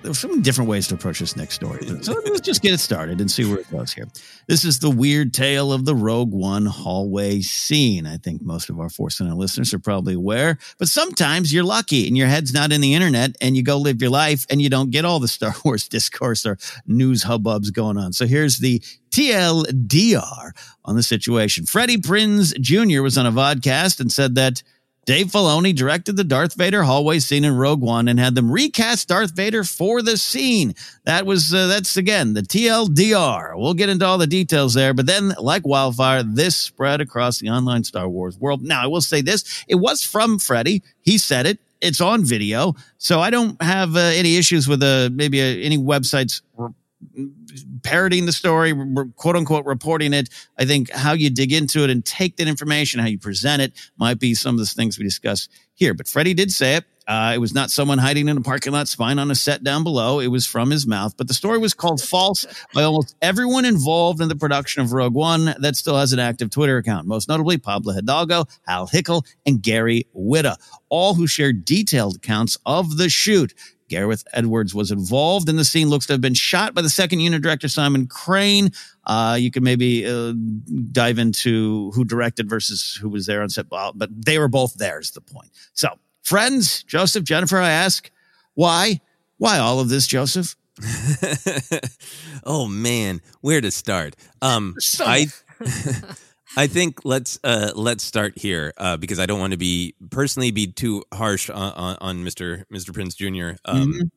There's some different ways to approach this next story. So let's just get it started and see where it goes here. This is the weird tale of the Rogue One hallway scene. I think most of our Force Center listeners are probably aware, but sometimes you're lucky and your head's not in the internet and you go live your life and you don't get all the Star Wars discourse or news hubbubs going on. So here's the TLDR on the situation. Freddie Prinze Jr. was on a vodcast and said that Dave Filoni directed the Darth Vader hallway scene in Rogue One and had them recast Darth Vader for the scene. That was uh, that's again the TLDR. We'll get into all the details there, but then like wildfire, this spread across the online Star Wars world. Now I will say this: it was from Freddie. He said it. It's on video, so I don't have uh, any issues with uh, maybe uh, any websites parroting the story, quote unquote, reporting it. I think how you dig into it and take that information, how you present it, might be some of the things we discuss here. But Freddie did say it. Uh, it was not someone hiding in a parking lot spying on a set down below. It was from his mouth. But the story was called false by almost everyone involved in the production of Rogue One that still has an active Twitter account, most notably Pablo Hidalgo, Hal Hickel, and Gary Whitta, all who shared detailed accounts of the shoot. Gareth Edwards was involved in the scene, looks to have been shot by the second unit director, Simon Crane. Uh, you can maybe uh, dive into who directed versus who was there on set, but they were both there, is the point. So, friends, Joseph, Jennifer, I ask, why? Why all of this, Joseph? oh man, where to start? Um, I I think let's uh, let's start here uh, because I don't want to be personally be too harsh on, on, on Mr. Mr. Prinze Jr. Um, mm-hmm.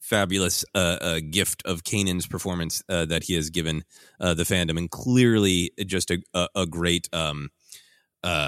Fabulous uh, uh, gift of Kanan's performance uh, that he has given uh, the fandom, and clearly just a, a, a great um,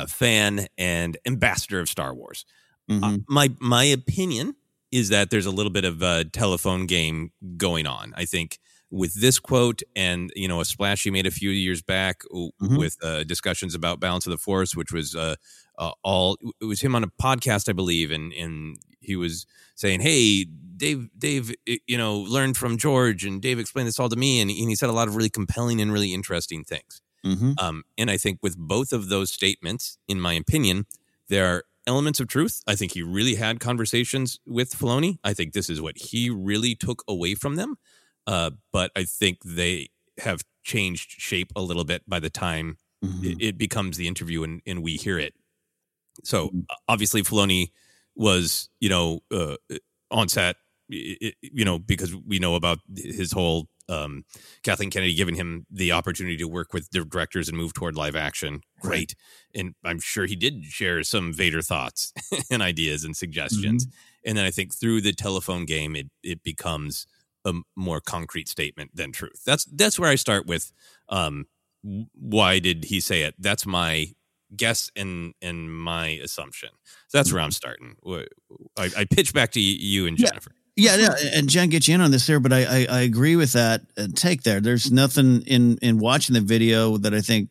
fan and ambassador of Star Wars. Mm-hmm. my my opinion is that there's a little bit of a telephone game going on. I think with this quote and you know a splash he made a few years back mm-hmm. with uh, discussions about balance of the force which was uh, uh, all it was him on a podcast i believe and and he was saying hey dave dave you know learned from george and dave explained this all to me and, and he said a lot of really compelling and really interesting things mm-hmm. um, and i think with both of those statements in my opinion there are elements of truth. I think he really had conversations with Filoni. I think this is what he really took away from them. Uh, but I think they have changed shape a little bit by the time mm-hmm. it, it, becomes the interview and, and we hear it. So mm-hmm. obviously, Filoni was, you know, uh, on set, you know, because we know about his whole um, Kathleen Kennedy giving him the opportunity to work with the directors and move toward live action. Great. Right. And I'm sure he did share some Vader thoughts and ideas and suggestions. Mm-hmm. And then I think through the telephone game, it, it becomes a more concrete statement than truth. That's that's where I start with um, why did he say it? That's my guess and and my assumption. So that's where I'm starting. I, I pitch back to you and Jennifer. Yeah, yeah, and Jen get you in on this there, but I, I, I agree with that uh, take there. There's nothing in in watching the video that I think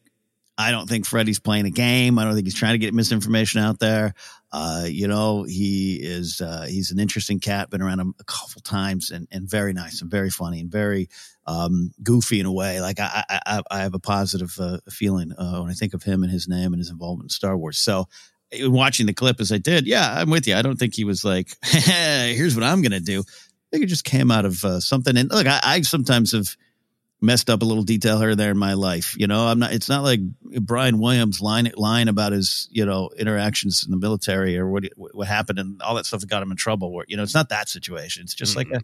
I don't think Freddie's playing a game. I don't think he's trying to get misinformation out there. Uh, you know, he is uh, he's an interesting cat. Been around him a couple times, and and very nice and very funny and very um, goofy in a way. Like I I, I have a positive uh, feeling uh, when I think of him and his name and his involvement in Star Wars. So watching the clip as I did, yeah, I'm with you. I don't think he was like, hey, "Here's what I'm to do." I think it just came out of uh, something. And look, I, I sometimes have messed up a little detail here or there in my life. You know, I'm not. It's not like Brian Williams lying lying about his you know interactions in the military or what what happened and all that stuff that got him in trouble. Where you know, it's not that situation. It's just mm-hmm. like,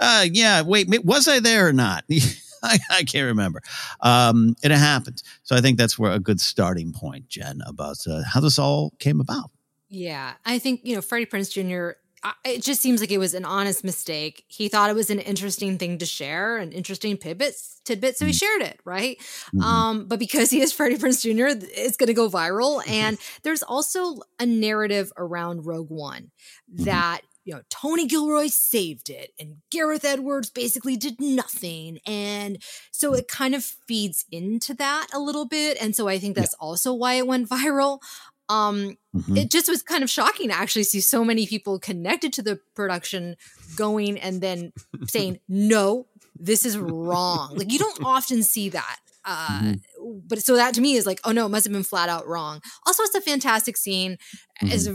a, uh, yeah, wait, was I there or not? I, I, can't remember. Um, and it happened. So I think that's where a good starting point, Jen, about uh, how this all came about. Yeah, I think you know Freddie Prinze Jr it just seems like it was an honest mistake. He thought it was an interesting thing to share, an interesting tidbits, tidbit, so he mm. shared it, right? Mm-hmm. Um, but because he is Freddie Prinze Jr., it's going to go viral. Mm-hmm. And there's also a narrative around Rogue One mm-hmm. that you know Tony Gilroy saved it, and Gareth Edwards basically did nothing, and so it kind of feeds into that a little bit. And so I think that's yeah. also why it went viral. Um, mm-hmm. It just was kind of shocking to actually see so many people connected to the production going and then saying, no, this is wrong. like you don't often see that. Uh, mm-hmm. But so that to me is like, oh no, it must have been flat out wrong. Also, it's a fantastic scene, mm-hmm. is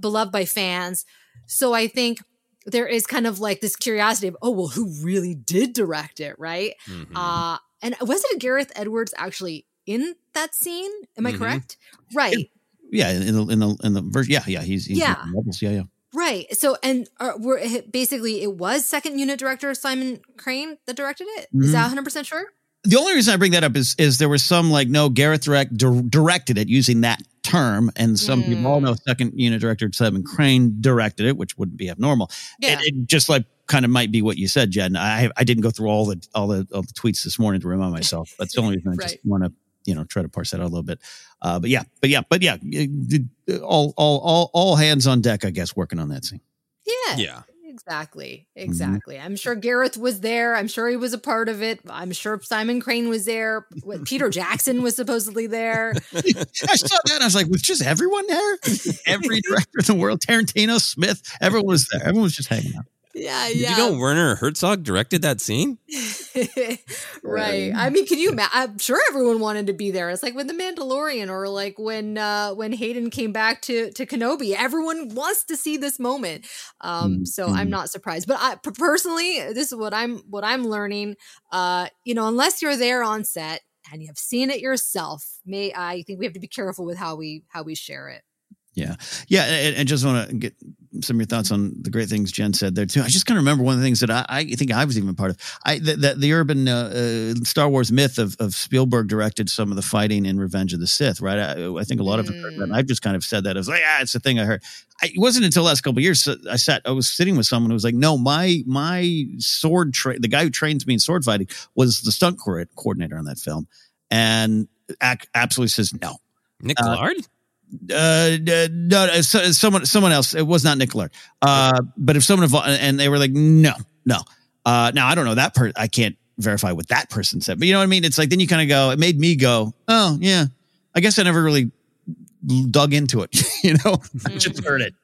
beloved by fans. So I think there is kind of like this curiosity of, oh well, who really did direct it, right? Mm-hmm. Uh, and was it Gareth Edwards actually in that scene? Am I mm-hmm. correct? Right yeah, in the in the in the version, yeah, yeah, he's, he's yeah, yeah, yeah. Right. So, and uh, we're basically it was second unit director Simon Crane that directed it. Mm-hmm. Is that 100 percent sure? the only reason I bring that up is is there was some like no Gareth direct dir- directed it using that term, and some Mm. people all know second unit director Simon Crane directed it, which wouldn't be abnormal. Yeah. And it just like kind of might be what you said, Jen. I I didn't go through all the all the, all the tweets this morning to remind myself. That's the only reason I just want to you know try to parse that out a little bit. Uh, but yeah, but yeah, but yeah, all all all all hands on deck, I guess, working on that scene. Yeah. Yeah. Exactly. Mm-hmm. Exactly. I'm sure Gareth was there. I'm sure he was a part of it. I'm sure Simon Crane was there. Peter Jackson was supposedly there. I saw that. And I was like, was just everyone there? Every director in the world, Tarantino, Smith, everyone was there. Everyone was just hanging out. Yeah, Did yeah. you know Werner Herzog directed that scene? right. I mean, can you imagine? I'm sure everyone wanted to be there. It's like when the Mandalorian, or like when uh, when Hayden came back to to Kenobi. Everyone wants to see this moment. Um, so I'm not surprised. But I personally, this is what I'm what I'm learning. Uh, you know, unless you're there on set and you have seen it yourself, may I think we have to be careful with how we how we share it. Yeah. Yeah. And, and just want to get some of your thoughts on the great things Jen said there too. I just kind of remember one of the things that I, I think I was even part of. I the, the, the urban uh, uh, Star Wars myth of, of Spielberg directed some of the fighting in Revenge of the Sith, right? I, I think a lot of it, and I've just kind of said that as like, ah, it's a thing I heard. I, it wasn't until the last couple of years that I sat, I was sitting with someone who was like, no, my my sword tra- the guy who trains me in sword fighting was the stunt co- coordinator on that film, and ac- absolutely says no. Nick Uh, Lard? uh, no, no, so- someone, someone else. It was not Nick. Uh, but if someone involved, and they were like, no, no. Uh, now I don't know that per. I can't verify what that person said, but you know what I mean. It's like then you kind of go. It made me go, oh yeah. I guess I never really dug into it. you know, I just heard it.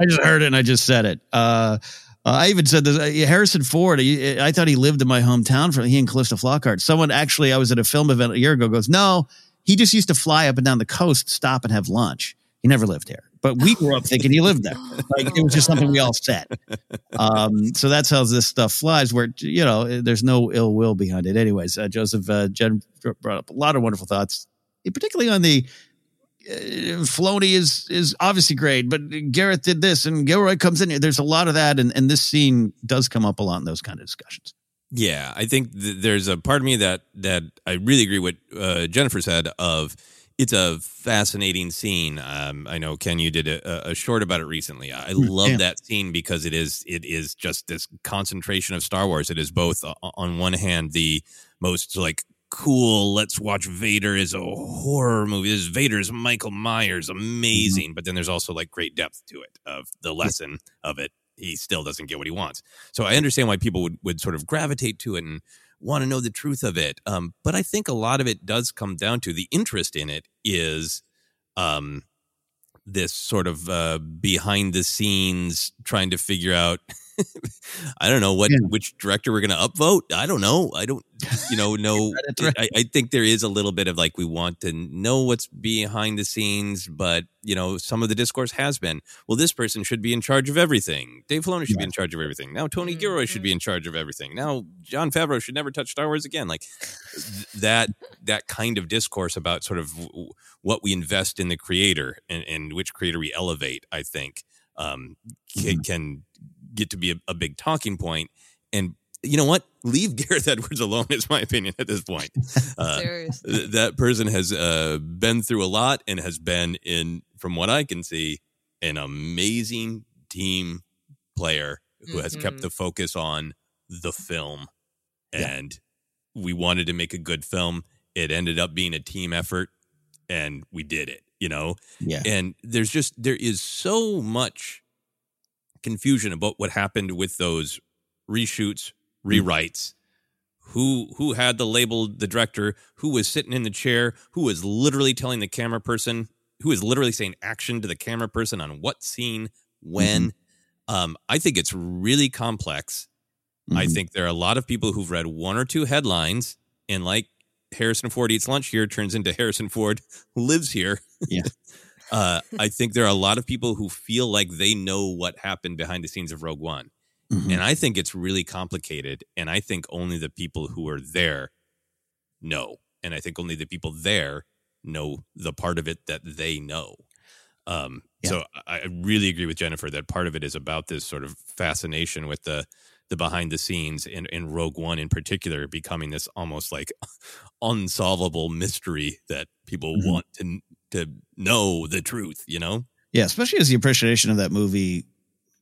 I just heard it and I just said it. Uh, uh, I even said this. Uh, Harrison Ford. I thought he lived in my hometown. For he and Calista Flockhart. Someone actually, I was at a film event a year ago. Goes, no, he just used to fly up and down the coast, stop and have lunch. He never lived here, but we grew up thinking he lived there. Like it was just something we all said. Um, so that's how this stuff flies. Where you know, there's no ill will behind it. Anyways, uh, Joseph uh, Jen brought up a lot of wonderful thoughts, particularly on the uh, Filoni is is obviously great, but Gareth did this and Gilroy comes in. There's a lot of that, and, and this scene does come up a lot in those kind of discussions. Yeah, I think th- there's a part of me that that I really agree with uh, Jennifer said of it's a fascinating scene. Um, I know Ken, you did a, a short about it recently. I love yeah. that scene because it is it is just this concentration of Star Wars. It is both uh, on one hand the most like cool. Let's watch Vader is a horror movie. This is Vader's Michael Myers, amazing. But then there's also like great depth to it of the lesson of it. He still doesn't get what he wants. So I understand why people would, would sort of gravitate to it and want to know the truth of it. Um, but I think a lot of it does come down to the interest in it is um, this sort of uh, behind the scenes trying to figure out. I don't know what which director we're going to upvote. I don't know. I don't, you know, know. I, I think there is a little bit of like we want to know what's behind the scenes, but you know, some of the discourse has been, well, this person should be in charge of everything. Dave Filoni should be in charge of everything. Now Tony Gilroy should be in charge of everything. Now Jon Favreau should never touch Star Wars again. Like th- that that kind of discourse about sort of w- what we invest in the creator and, and which creator we elevate, I think, um, can, can get to be a, a big talking point. And you know what? Leave Gareth Edwards alone, is my opinion at this point. Uh, Seriously. th- that person has uh, been through a lot and has been in, from what I can see, an amazing team player who has kept Mhm. the focus on the film. And we wanted to make a good film. It ended up being a team effort, and we did it. You know, Yeah. and there's just there is so much confusion about what happened with those reshoots, hmm. rewrites. Who who had the label the director? Who was sitting in the chair? Who was literally telling the camera person? Who was literally saying action to the camera person on what scene when? Mm-hmm. Um, I think it's really complex. I mm-hmm. think there are a lot of people who've read one or two headlines and like Harrison Ford eats lunch here turns into Harrison Ford lives here. Yeah. uh, I think there are a lot of people who feel like they know what happened behind the scenes of Rogue One. Mm-hmm. And I think it's really complicated. And I think only the people who are there know. And I think only the people there know the part of it that they know. Um, So I really agree with Jennifer that part of it is about this sort of fascination with the the behind the scenes in, in Rogue One in particular becoming this almost like unsolvable mystery that people Mhm. want to to know the truth, you know? Yeah, especially as the appreciation of that movie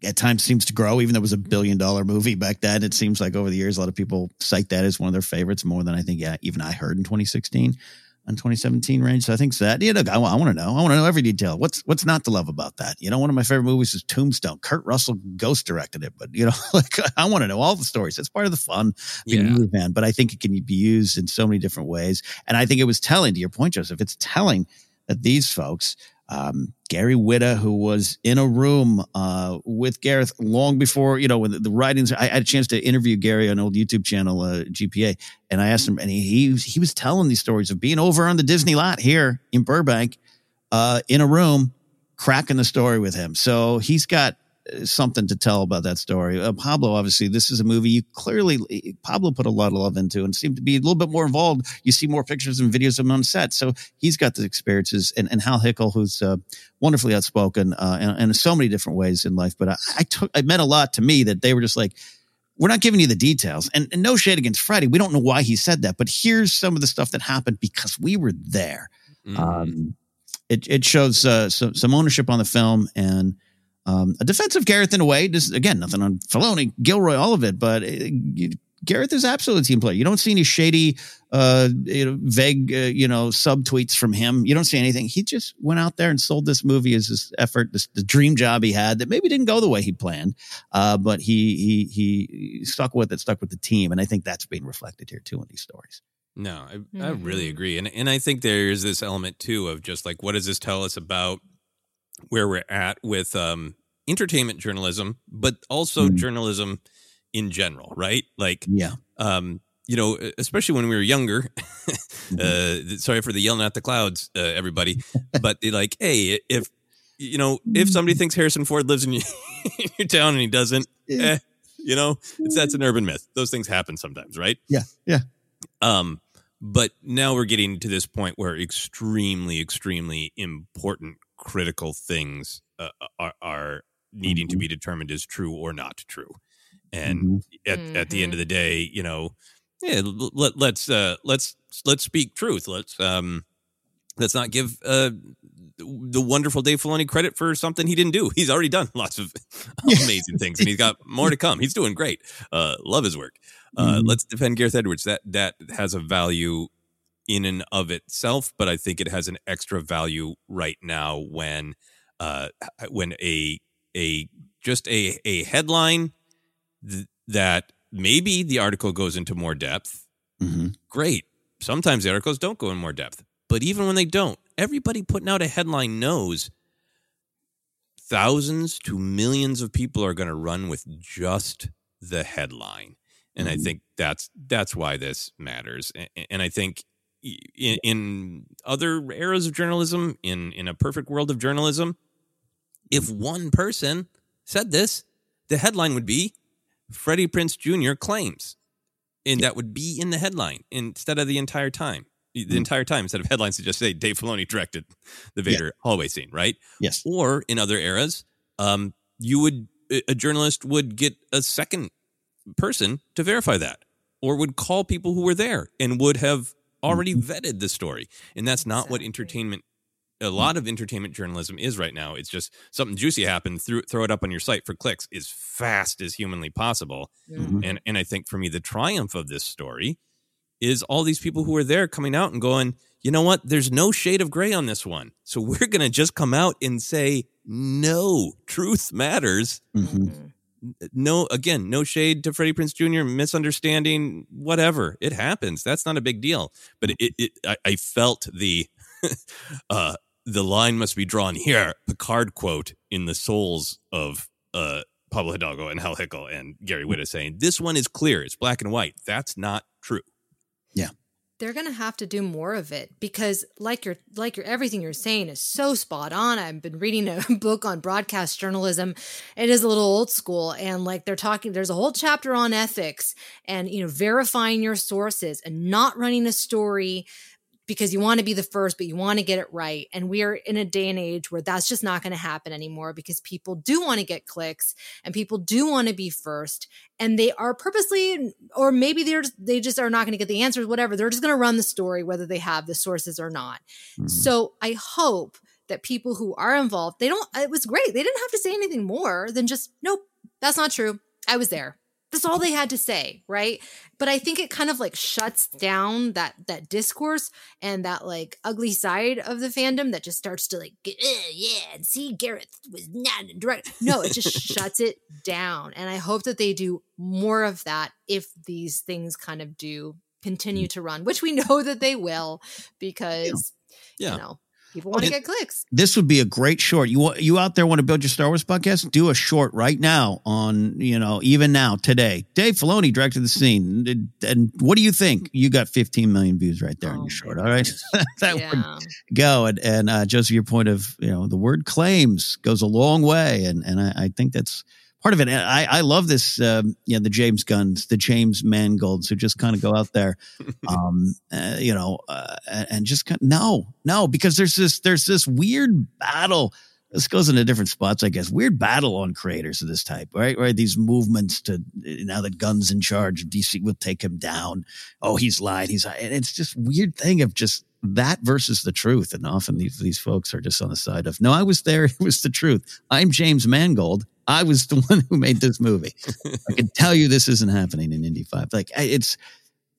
at times seems to grow. Even though it was a mm-hmm. billion dollar movie back then, it seems like over the years a lot of people cite that as one of their favorites more than I think. Yeah, even I heard in 2016 and 2017 range. So I think that. Yeah, look, I, want to know. I want to know every detail. What's what's not to love about that? You know, one of my favorite movies is Tombstone. Kurt Russell ghost directed it, but you know, like I want to know all the stories. That's part of the fun being a movie fan. But I think it can be used in so many different ways. And I think it was telling to your point, Joseph. It's telling that these folks, um, Gary Whitta, who was in a room uh, with Gareth long before, you know, when the, the writings, I, had a chance to interview Gary on an old YouTube channel, uh, GPA, and I asked him, and he, he, was- he was telling these stories of being over on the Disney lot here in Burbank uh, in a room, cracking the story with him. So he's got uh, something to tell about that story. Uh, Pablo, obviously, this is a movie you clearly Pablo put a lot of love into and seemed to be a little bit more involved. You see more pictures and videos of him on set, so he's got the experiences. And, and Hal Hickel, who's uh, wonderfully outspoken uh, in, in so many different ways in life. But I, I took it meant a lot to me that they were just like. We're not giving you the details, and, and no shade against Freddie. We don't know why he said that, but here's some of the stuff that happened because we were there Mm-hmm. um, it, it shows uh, some, some ownership on the film and um, a defensive Gareth in a way. This again, nothing on Filoni, Gilroy, all of it, but uh, you, Gareth is absolutely a team player. You don't see any shady, uh, you know, vague, uh, you know, subtweets from him. You don't see anything. He just went out there and sold this movie as his effort, this the dream job he had that maybe didn't go the way he planned, uh, but he he he stuck with it, stuck with the team, and I think that's being reflected here too in these stories. No, I, I really agree, and and I think there's this element too of just like what does this tell us about where we're at with um, entertainment journalism, but also Mm. journalism in general, right? Like, Yeah. um, you know, especially when we were younger. Mm-hmm. uh, sorry for the yelling at the clouds, uh, everybody, but they're like, hey, if you know, if somebody thinks Harrison Ford lives in your, in your town and he doesn't, eh, you know, it's that's an urban myth. Those things happen sometimes, right? Yeah, yeah. Um, but now we're getting to this point where extremely, extremely important, critical things uh, are, are needing to be determined as true or not true. And at, at the end of the day, you know, yeah, let, let's uh, let's let's speak truth. Let's um, let's not give uh, the wonderful Dave Filoni credit for something he didn't do. He's already done lots of amazing things, and he's got more to come. He's doing great. Uh, love his work. Uh, Mhm. Let's defend Gareth Edwards. That that has a value in and of itself, but I think it has an extra value right now when uh, when a a just a a headline th- that maybe the article goes into more depth. Mm-hmm. Great. Sometimes the articles don't go in more depth, but even when they don't, everybody putting out a headline knows thousands to millions of people are going to run with just the headline and i Mhm. think that's that's why this matters A- a- and i think in, in other eras of journalism in in a perfect world of journalism if one person said this the headline would be freddie prinze jr claims and that would be in the headline instead of the entire time the entire time instead of headlines to just say Dave Filoni directed the Yeah. Vader hallway scene, right? Yes. Or in other eras, um, you would a journalist would get a second person to verify that, or would call people who were there and would have already vetted the story. And that's not what entertainment. A lot of entertainment journalism is right now. It's just something juicy happened, throw, throw it up on your site for clicks as fast as humanly possible. Mhm. And and I think for me, the triumph of this story is all these people who are there coming out and going, you know what? There's no shade of gray on this one. So we're going to just come out and say, no, truth matters. Mm-hmm. No, again, no shade to Freddie Prinze Jr., misunderstanding, whatever. It happens. That's not a big deal. But it, it I, I felt the, uh, the line must be drawn here. Picard quote in the souls of, uh, Pablo Hidalgo and Hal Hickel and Gary Whitta saying, this one is clear. It's black and white. That's not true. They're going to have to do more of it because like you're like you're everything you're saying is so spot on. I've been reading a book on broadcast journalism. It is a little old school and like they're talking there's a whole chapter on ethics and you know verifying your sources and not running a story because you want to be the first, but you want to get it right. And we are in a day and age where that's just not going to happen anymore because people do want to get clicks and people do want to be first. And they are purposely, or maybe they're they just are not going to get the answers, whatever. They're just going to run the story, whether they have the sources or not. Mm-hmm. So I hope that people who are involved, they don't, it was great. They didn't have to say anything more than just, nope, that's not true. I was there. That's all they had to say, right? But I think it kind of like shuts down that that discourse and that like ugly side of the fandom that just starts to like, yeah, and see Gareth was not direct. No, it just shuts it down. And I hope that they do more of that if these things kind of do continue mm. to run, which we know that they will because yeah. you know People want to get clicks. This would be a great short. You you out there want to build your Star Wars podcast? Do a short right now on you know even now today. Dave Filoni directed the scene, and what do you think? You got 15 million views right there oh, in your short. All right, that yeah. would go. And and uh, Joseph, your point of you know the word claims goes a long way, and and I, I think that's part of it. I, I love this, um, you know, the James Gunns, the James Mangolds who just kind of go out there, um, uh, you know, uh, and just kind of, no, no, because there's this, there's this weird battle. This goes into different spots, I guess. Weird battle on creators of this type, right? Right. These movements to now that Gunn's in charge, DC will take him down. Oh, he's lied. He's, and it's just weird thing of just that versus the truth. And often these, these folks are just on the side of, no, I was there. It was the truth. I'm James Mangold. I was the one who made this movie. I can tell you this isn't happening in Indy Five. Like it's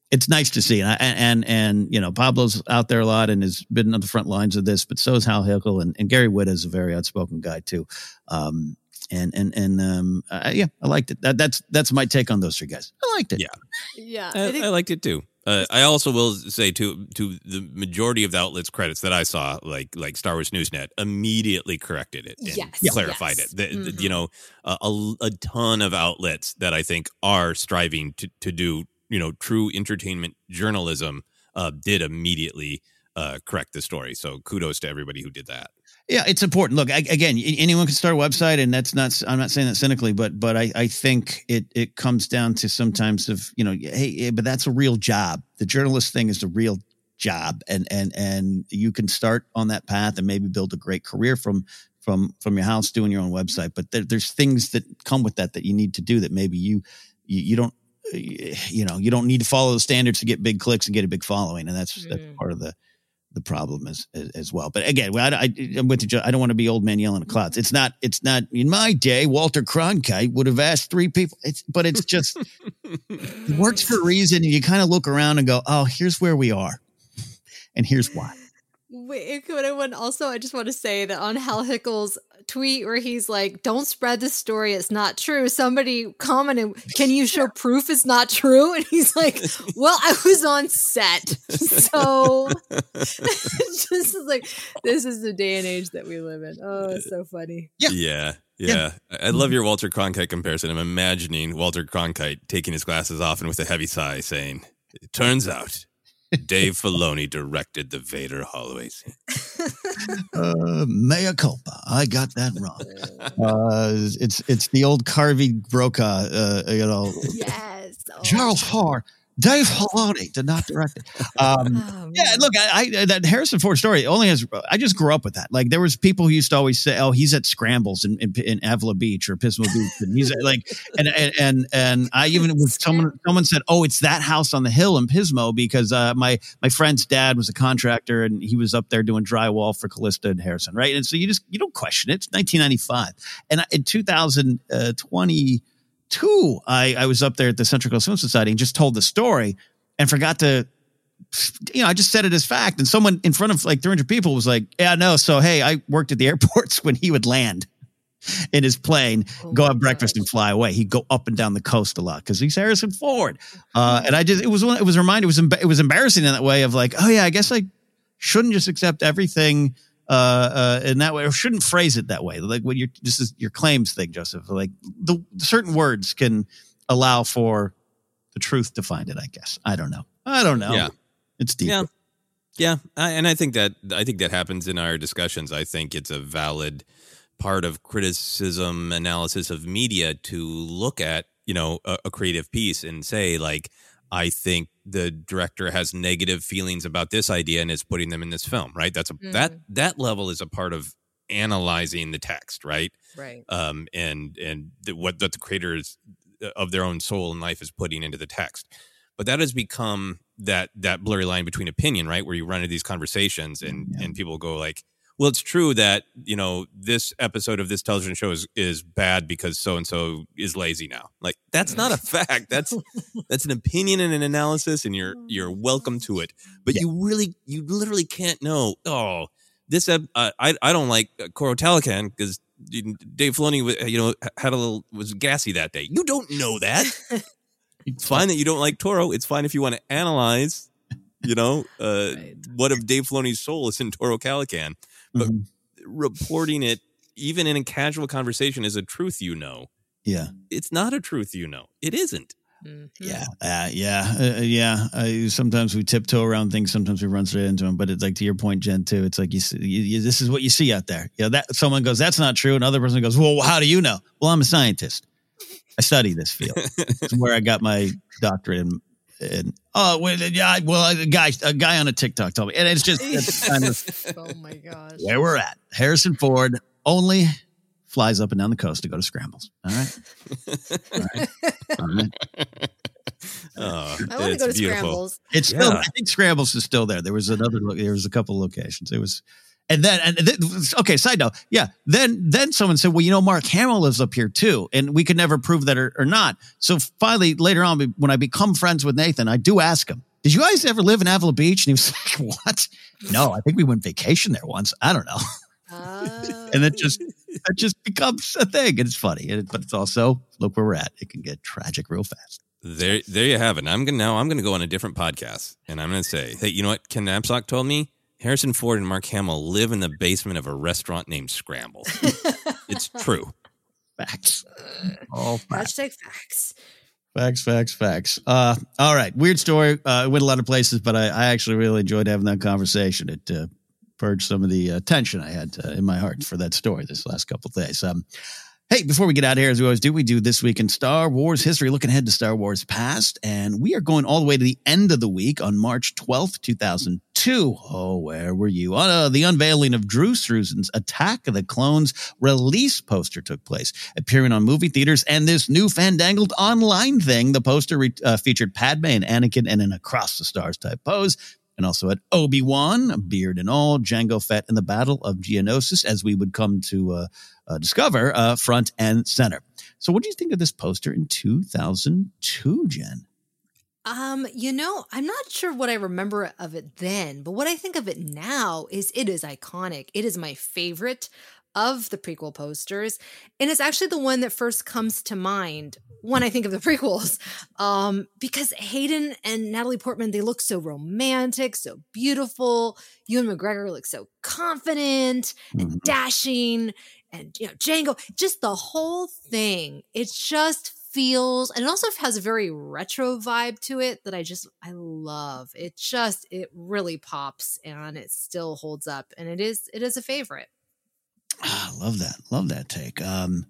it's nice to see, and I, and and you know Pablo's out there a lot and has been on the front lines of this, but so is Hal Hickel and, and Gary Whitta is a very outspoken guy too. Um, and and and um, uh, yeah, I liked it. That, that's that's my take on those three guys. I liked it. Yeah, yeah, I, I, think- I liked it too. Uh, I also will say to to the majority of the outlets credits that I saw, like like Star Wars Newsnet, immediately corrected it and yes, clarified yes. it. The, mm-hmm. the, you know, a, a, ton of outlets that I think are striving to to do you know true entertainment journalism uh, did immediately uh, correct the story. So kudos to everybody who did that. Yeah, it's important. Look, I, again, anyone can start a website, and that's not. I'm not saying that cynically, but but I, I think it it comes down to sometimes of you know, hey, but that's a real job. The journalist thing is a real job, and and and you can start on that path and maybe build a great career from from from your house doing your own website. But there, there's things that come with that that you need to do that maybe you you, you don't you know you don't need to follow the standards to get big clicks and get a big following, and that's mm. that's part of the the problem as, as, as well. But again, I, I, am with you. I don't want to be old man yelling at clouds. It's not. It's not. In my day, Walter Cronkite would have asked three people. It's but it's just it works for a reason. And you kind of look around and go, oh, here's where we are, and here's why. Wait, could anyone also? I just want to say that on Hal Hickel's tweet where he's like, "Don't spread the story; it's not true." Somebody commented, "Can you show proof it's not true?" And he's like, "Well, I was on set, so just like this is the day and age that we live in." Oh, it's so funny. Yeah, yeah. Yeah. yeah. I love your Walter Cronkite comparison. I'm imagining Walter Cronkite taking his glasses off and with a heavy sigh saying, It turns out Dave Filoni directed the Vader Holloway scene. uh, mea culpa. I got that wrong. Uh, it's it's the old Carvey Brokaw. Uh, you know. Yes. Oh. Charles Haar Dave Filoni did not direct it. Um, oh, yeah, look, I, I, that Harrison Ford story only has. I just grew up with that. Like there was people who used to always say, "Oh, he's at Scrambles in, in, in Avila Beach or Pismo Beach," and he's like, and and and, and I even was someone someone said, "Oh, it's that house on the hill in Pismo," because uh, my my friend's dad was a contractor and he was up there doing drywall for Calista and Harrison, right? And so you just you don't question it. It's 1995, and in 2020 two, I, I was up there at the Central Coast Film Society and just told the story and forgot to, you know, I just said it as fact. And someone in front of like 300 people was like, yeah, no. So, hey, I worked at the airports when he would land in his plane, oh go have breakfast gosh. and fly away. He'd go up and down the coast a lot because he's Harrison Ford. Uh, and I just, it was, it was a reminder, it was, it was embarrassing in that way of like, oh yeah, I guess I shouldn't just accept everything uh, uh, in that way, or shouldn't phrase it that way. Like when you're this is your claims thing, Joseph. Like the certain words can allow for the truth to find it. I guess I don't know. I don't know. Yeah, it's deep. Yeah, yeah, I, and I think that I think that happens in our discussions. I think it's a valid part of criticism analysis of media to look at you know a, a creative piece and say like I think the director has negative feelings about this idea and is putting them in this film, right? That's a that Mm. that level is a part of analyzing the text, right? Right. Um, and and the, what that the creators of their own soul and life is putting into the text. But that has become that that blurry line between opinion, right? Where you run into these conversations and and people go like, well, it's true that you know this episode of this television show is is bad because so and so is lazy now. Like that's not a fact. That's that's an opinion and an analysis, and you're you're welcome to it. But you really, you literally can't know. Oh, this uh, I I don't like Coro Toro Calican because Dave Filoni, you know, had a little was gassy that day. You don't know that. it's fine that you don't like Toro. It's fine if you want to analyze. You know, uh, what if Dave Filoni's soul is in Toro Calican? But reporting it, even in a casual conversation, is a truth you know. Yeah. It's not a truth you know. It isn't. Yeah, uh, yeah, uh, yeah. Uh, sometimes we tiptoe around things. Sometimes we run straight into them. But it's like to your point, Jen. Too. It's like you, see, you, you this is what you see out there. You know, that someone goes, "That's not true," Another person goes, "Well, how do you know?" Well, I'm a scientist. I study this field. it's where I got my doctorate in. In oh, well, yeah. Well, a guy, a guy on a TikTok told me, and it's just it's kind of oh my gosh. where we're at. Harrison Ford only flies up and down the coast to go to scrambles. All right. All right. All right. Oh, I wanna go to beautiful. Scrambles. It's still, I think Scrambles is still there. There was another, there was a couple locations. It was, and then, and then, okay, side note. Yeah. Then, then someone said, well, you know, Mark Hamill lives up here too. And we could never prove that or, or not. So finally, later on, when I become friends with Nathan, I do ask him, did you guys ever live in Avila Beach? And he was like, what? No, I think we went vacation there once. I don't know. and it oh. just, it just becomes a thing. And it's funny. It- but it's also, look where we're at. It can get tragic real fast. There, there you have it. I'm gonna now. I'm gonna go on a different podcast, and I'm gonna say, hey, you know what? Ken Napzok told me Harrison Ford and Mark Hamill live in the basement of a restaurant named Scramble. it's true. Facts. All facts. Hashtag facts. Facts, facts, facts. Uh, all right. Weird story. Uh, it went a lot of places, but I, I actually really enjoyed having that conversation. It uh, purged some of the uh, tension I had uh, in my heart for that story this last couple of days. Um, hey, before we get out of here, as we always do, we do this week in Star Wars history, looking ahead to Star Wars past. And we are going all the way to the end of the week on March 12th, 2002. Oh, where were you? Uh, the unveiling of Drew Struzan's Attack of the Clones release poster took place, appearing on movie theaters and this new fandangled online thing. The poster re- uh, featured Padme and Anakin in an across the stars type pose. And also had Obi Wan, beard and all, Jango Fett in the Battle of Geonosis, as we would come to uh, uh, discover, uh, front and center. So, what do you think of this poster in 2002, Jen? Um, you know, I'm not sure what I remember of it then, but what I think of it now is it is iconic. It is my favorite of the prequel posters, and it's actually the one that first comes to mind when I think of the prequels. Um, because Hayden and Natalie Portman, they look so romantic, so beautiful. Ewan McGregor looks so confident and dashing, and you know, Jango, just the whole thing. It just feels and it also has a very retro vibe to it that I just I love. It just it really pops and it still holds up and it is it is a favorite. Ah, love that. Love that take. Um,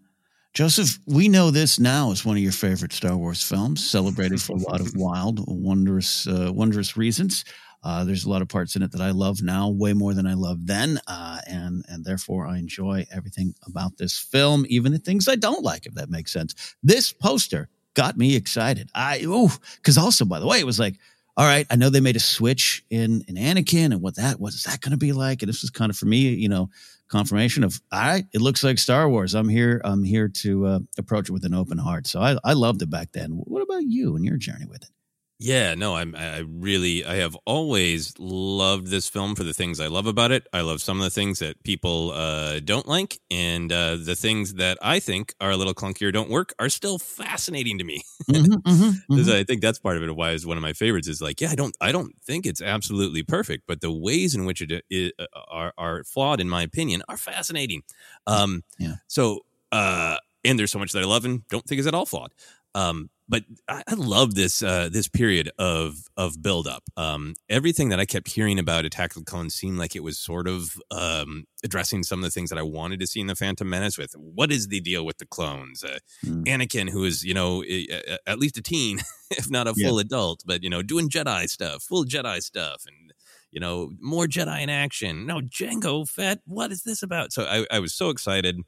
Joseph, we know this now is one of your favorite Star Wars films, celebrated for a lot of wild, wondrous, uh, wondrous reasons. Uh, there's a lot of parts in it that I love now, way more than I loved then, uh, and and therefore I enjoy everything about this film, even the things I don't like, if that makes sense. This poster got me excited. I oh, because also by the way, it was like, all right, I know they made a switch in in Anakin, and what that what is that going to be like? And this was kind of for me, you know, confirmation of all right, it looks like Star Wars. I'm here. I'm here to uh, approach it with an open heart. So I I loved it back then. What about you and your journey with it? Yeah, no, I'm. I really, I have always loved this film for the things I love about it. I love some of the things that people uh, don't like, and uh, the things that I think are a little clunkier, don't work are still fascinating to me. Mm-hmm, 'Cause I think that's part of it. Why is one of my favorites is like, yeah, I don't, I don't think it's absolutely perfect, but the ways in which it, it uh, are are flawed, in my opinion, are fascinating. Um, yeah. So, uh, and there's so much that I love and don't think is at all flawed. Um, but I, I love this uh, this period of of build up. Um, everything that I kept hearing about Attack of the Clones seemed like it was sort of um, addressing some of the things that I wanted to see in the Phantom Menace. With what is the deal with the clones? Uh, Mm. Anakin, who is you know at least a teen, if not a Yeah. full adult, but you know doing Jedi stuff, full Jedi stuff, and you know more Jedi in action. No Jango Fett. What is this about? So I, I was so excited.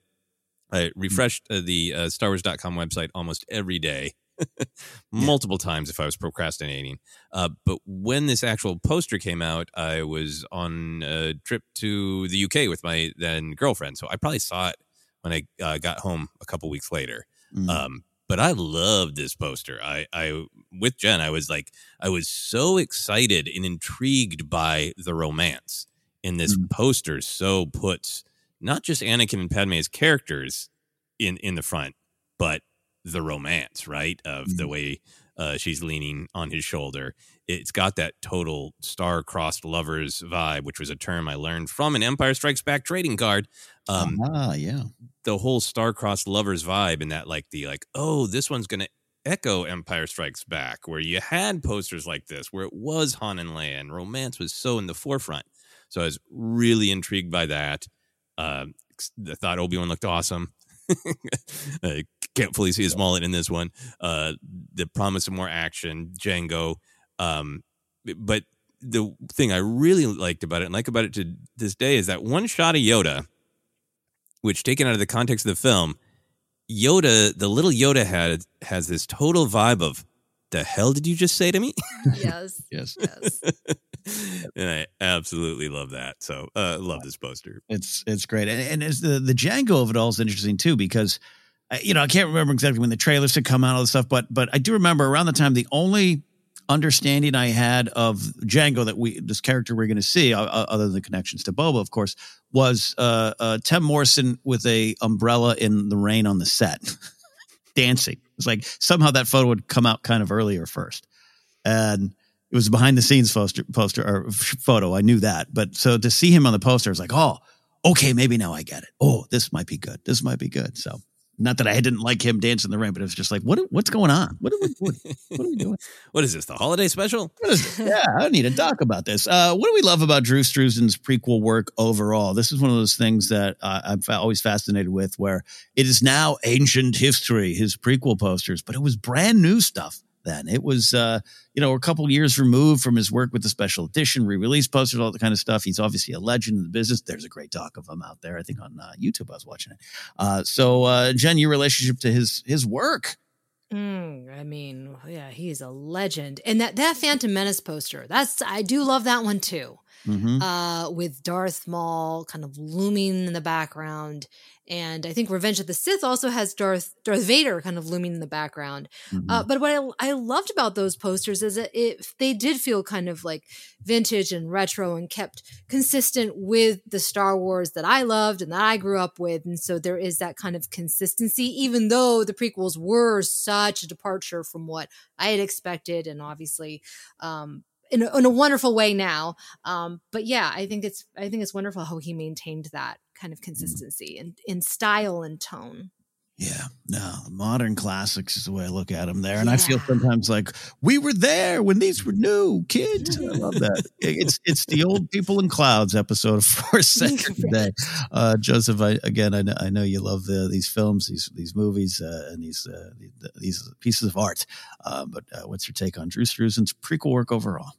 I refreshed uh, the uh, Star Wars.com website almost every day, multiple times if I was procrastinating. Uh, but when this actual poster came out, I was on a trip to the UK with my then girlfriend. So I probably saw it when I uh, got home a couple weeks later. Mm. Um, but I loved this poster. I, I, with Jen, I was like, I was so excited and intrigued by the romance in this poster. So puts not just Anakin and Padme as characters in in the front, but the romance, right? Of the way uh, she's leaning on his shoulder. It's got that total star-crossed lovers vibe, which was a term I learned from an Empire Strikes Back trading card. Um, ah, yeah. the whole star-crossed lovers vibe, and that like the like, oh, this one's gonna echo Empire Strikes Back, where you had posters like this, where it was Han and Leia, and romance was so in the forefront. So I was really intrigued by that. Um, I thought Obi Wan looked awesome. I can't fully see his mullet in this one. Uh, the promise of more action, Jango. Um, but the thing I really liked about it and like about it to this day is that one shot of Yoda, which taken out of the context of the film, Yoda, the little Yoda had has this total vibe of the hell did you just say to me? Yes. yes. Yes. and I absolutely love that. So uh love this poster. It's it's great, and, and it's the the Jango of it all is interesting too because, you know, I can't remember exactly when the trailers had come out, all this stuff, but but I do remember around the time the only understanding I had of Jango that we this character we're going to see, uh, other than the connections to Boba, of course, was uh, uh, Tim Morrison with a umbrella in the rain on the set, dancing. It's like somehow that photo would come out kind of earlier first, and it was behind the scenes poster poster or photo. I knew that, but so to see him on the poster, I was like, oh, okay, maybe now I get it. Oh, this might be good. This might be good. So. Not that I didn't like him dancing in the rain, but it was just like, what? What's going on? What are we doing? What are we doing? What is this? The holiday special? What is this? Yeah, I need to talk about this. Uh, what do we love about Drew Struzan's prequel work overall? This is one of those things that uh, I'm fa- always fascinated with, where it is now ancient history, his prequel posters, but it was brand new stuff then. It was, uh, you know, a couple years removed from his work with the special edition, re-release posters, all that kind of stuff. He's obviously a legend in the business. There's a great doc of him out there. I think on uh, YouTube I was watching it. Uh, so, uh, Jen, your relationship to his his work. Mm, I mean, yeah, he's a legend. And that that Phantom Menace poster, that's I do love that one too. Mhm. Uh, with Darth Maul kind of looming in the background, and I think Revenge of the Sith also has Darth Darth Vader kind of looming in the background. Uh, but what I, I loved about those posters is that it they did feel kind of like vintage and retro and kept consistent with the Star Wars that I loved and that I grew up with, and so there is that kind of consistency, even though the prequels were such a departure from what I had expected, and obviously. Um, in a, in a wonderful way now, um, but yeah, I think it's I think it's wonderful how he maintained that kind of consistency in, in style and tone. Yeah, no, modern classics is the way I look at them there, and I feel sometimes like we were there when these were new kids. I love that. It's it's the old people in clouds episode of Force Center today. Uh, Joseph, I, again, I know, I know you love the, these films, these these movies, uh, and these uh, these pieces of art. Uh, but uh, what's your take on Drew Struzan's prequel work overall?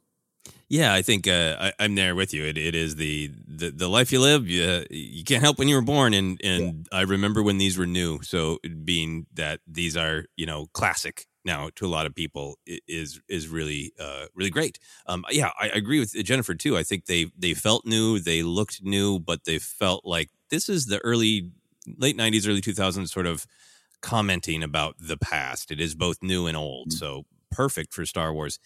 Yeah, I think uh, I, I'm there with you. It, it is the, the the life you live. You, you can't help when you were born, and and I remember when these were new. So being that these are you know classic now to a lot of people is is really uh, really great. Um, yeah, I, I agree with Jennifer too. I think they they felt new, they looked new, but they felt like this is the early late '90s, early 2000s sort of commenting about the past. It is both new and old, so perfect for Star Wars.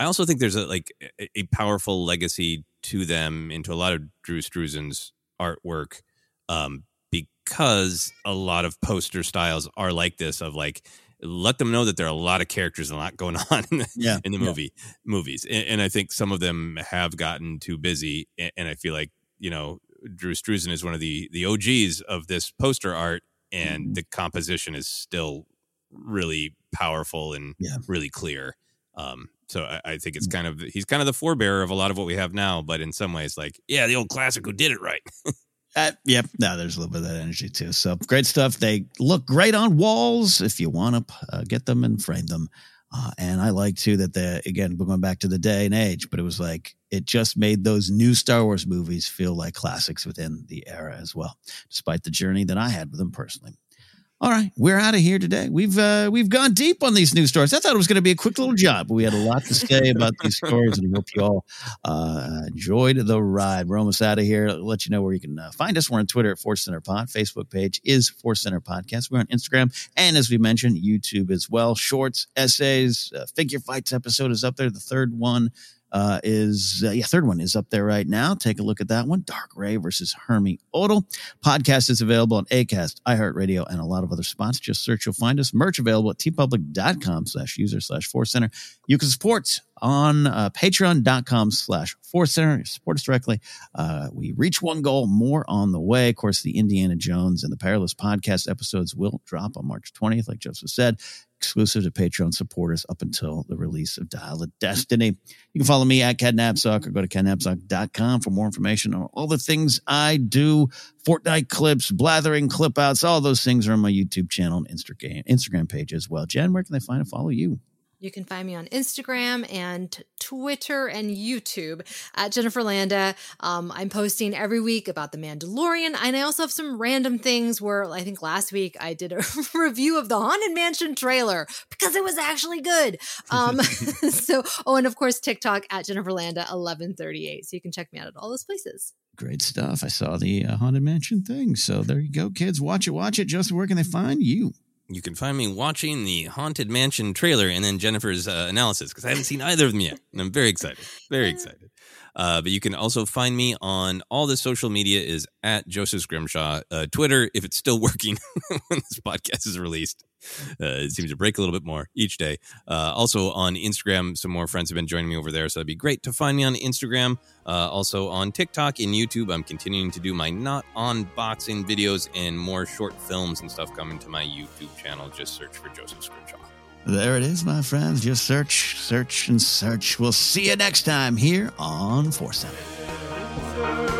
I also think there's a like a, powerful legacy to them into a lot of Drew Struzan's artwork, um, because a lot of poster styles are like this of like let them know that there are a lot of characters and a lot going on in the, Yeah, in the yeah. movie movies, and, and I think some of them have gotten too busy, and, and I feel like you know Drew Struzan is one of the the OGs of this poster art, and Mm-hmm. the composition is still really powerful and Yeah. really clear. Um, so I, I think it's kind of he's kind of the forebearer of a lot of what we have now, but in some ways, like yeah, the old classic who did it right. Uh, yep. No, there's a little bit of that energy too. So great stuff. They look great on walls if you want to uh, get them and frame them. Uh, and I like too that the again we're going back to the day and age, but it was like it just made those new Star Wars movies feel like classics within the era as well, despite the journey that I had with them personally. All right, we're out of here today. We've uh, we've gone deep on these new stories. I thought it was going to be a quick little job, but we had a lot to say about these stories, and I hope you all uh, enjoyed the ride. We're almost out of here. I'll let you know where you can uh, find us. We're on Twitter at Force Center Pod. Facebook page is Force Center Podcast. We're on Instagram, and as we mentioned, YouTube as well. Shorts, essays, uh, figure fights episode is up there. The third one uh, is uh, yeah, third one is up there right now. Take a look at that one. Dark Rey versus Hermi Odle. Podcast is available on Acast, iHeartRadio, and a lot of other spots. Just search, you'll find us. Merch available at teepublic.com slash user slash force center. You can support on uh, patreon.com slash force center. Support us directly. Uh, we reach one goal, more on the way. Of course, the Indiana Jones and the Perilous podcast episodes will drop on March 20th, like Joseph said exclusive to Patreon supporters up until the release of Dial of Destiny. You can follow me at KenNapzok or go to kennapzok.com for more information on all the things I do. Fortnite clips, blathering clip outs, all those things are on my YouTube channel and Instagram, Instagram page as well. Jen, where can they find and follow you? You can find me on Instagram and Twitter and YouTube at Jennifer Landa. Um, I'm posting every week about The Mandalorian. And I also have some random things where I think last week I did a review of the Haunted Mansion trailer because it was actually good. Um, so, oh, and of course, TikTok at Jennifer Landa 1138. So you can check me out at all those places. Great stuff. I saw the uh, Haunted Mansion thing. So there you go, kids. Watch it, watch it. Justin, where can they find you? You can find me watching the Haunted Mansion trailer and then Jennifer's uh, analysis because I haven't seen either of them yet. And I'm very excited. Very excited. Uh, but you can also find me on all the social media is at Joseph Scrimshaw. Uh, Twitter, if it's still working when this podcast is released. Uh, it seems to break a little bit more each day. Uh, also on Instagram, some more friends have been joining me over there, so it'd be great to find me on Instagram. Uh, also on TikTok and YouTube, I'm continuing to do my not unboxing videos and more short films and stuff coming to my YouTube channel. Just search for Joseph Scrimshaw. There it is, my friends. Just search, search, and search. We'll see you next time here on Force Center.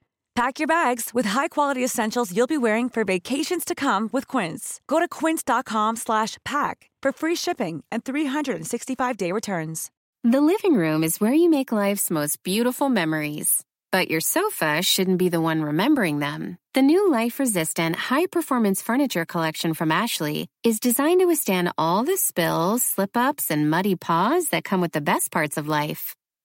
Pack your bags with high-quality essentials you'll be wearing for vacations to come with Quince. Go to quince.com/pack for free shipping and 365-day returns. The living room is where you make life's most beautiful memories. But your sofa shouldn't be the one remembering them. The new life-resistant, high-performance furniture collection from Ashley is designed to withstand all the spills, slip-ups, and muddy paws that come with the best parts of life.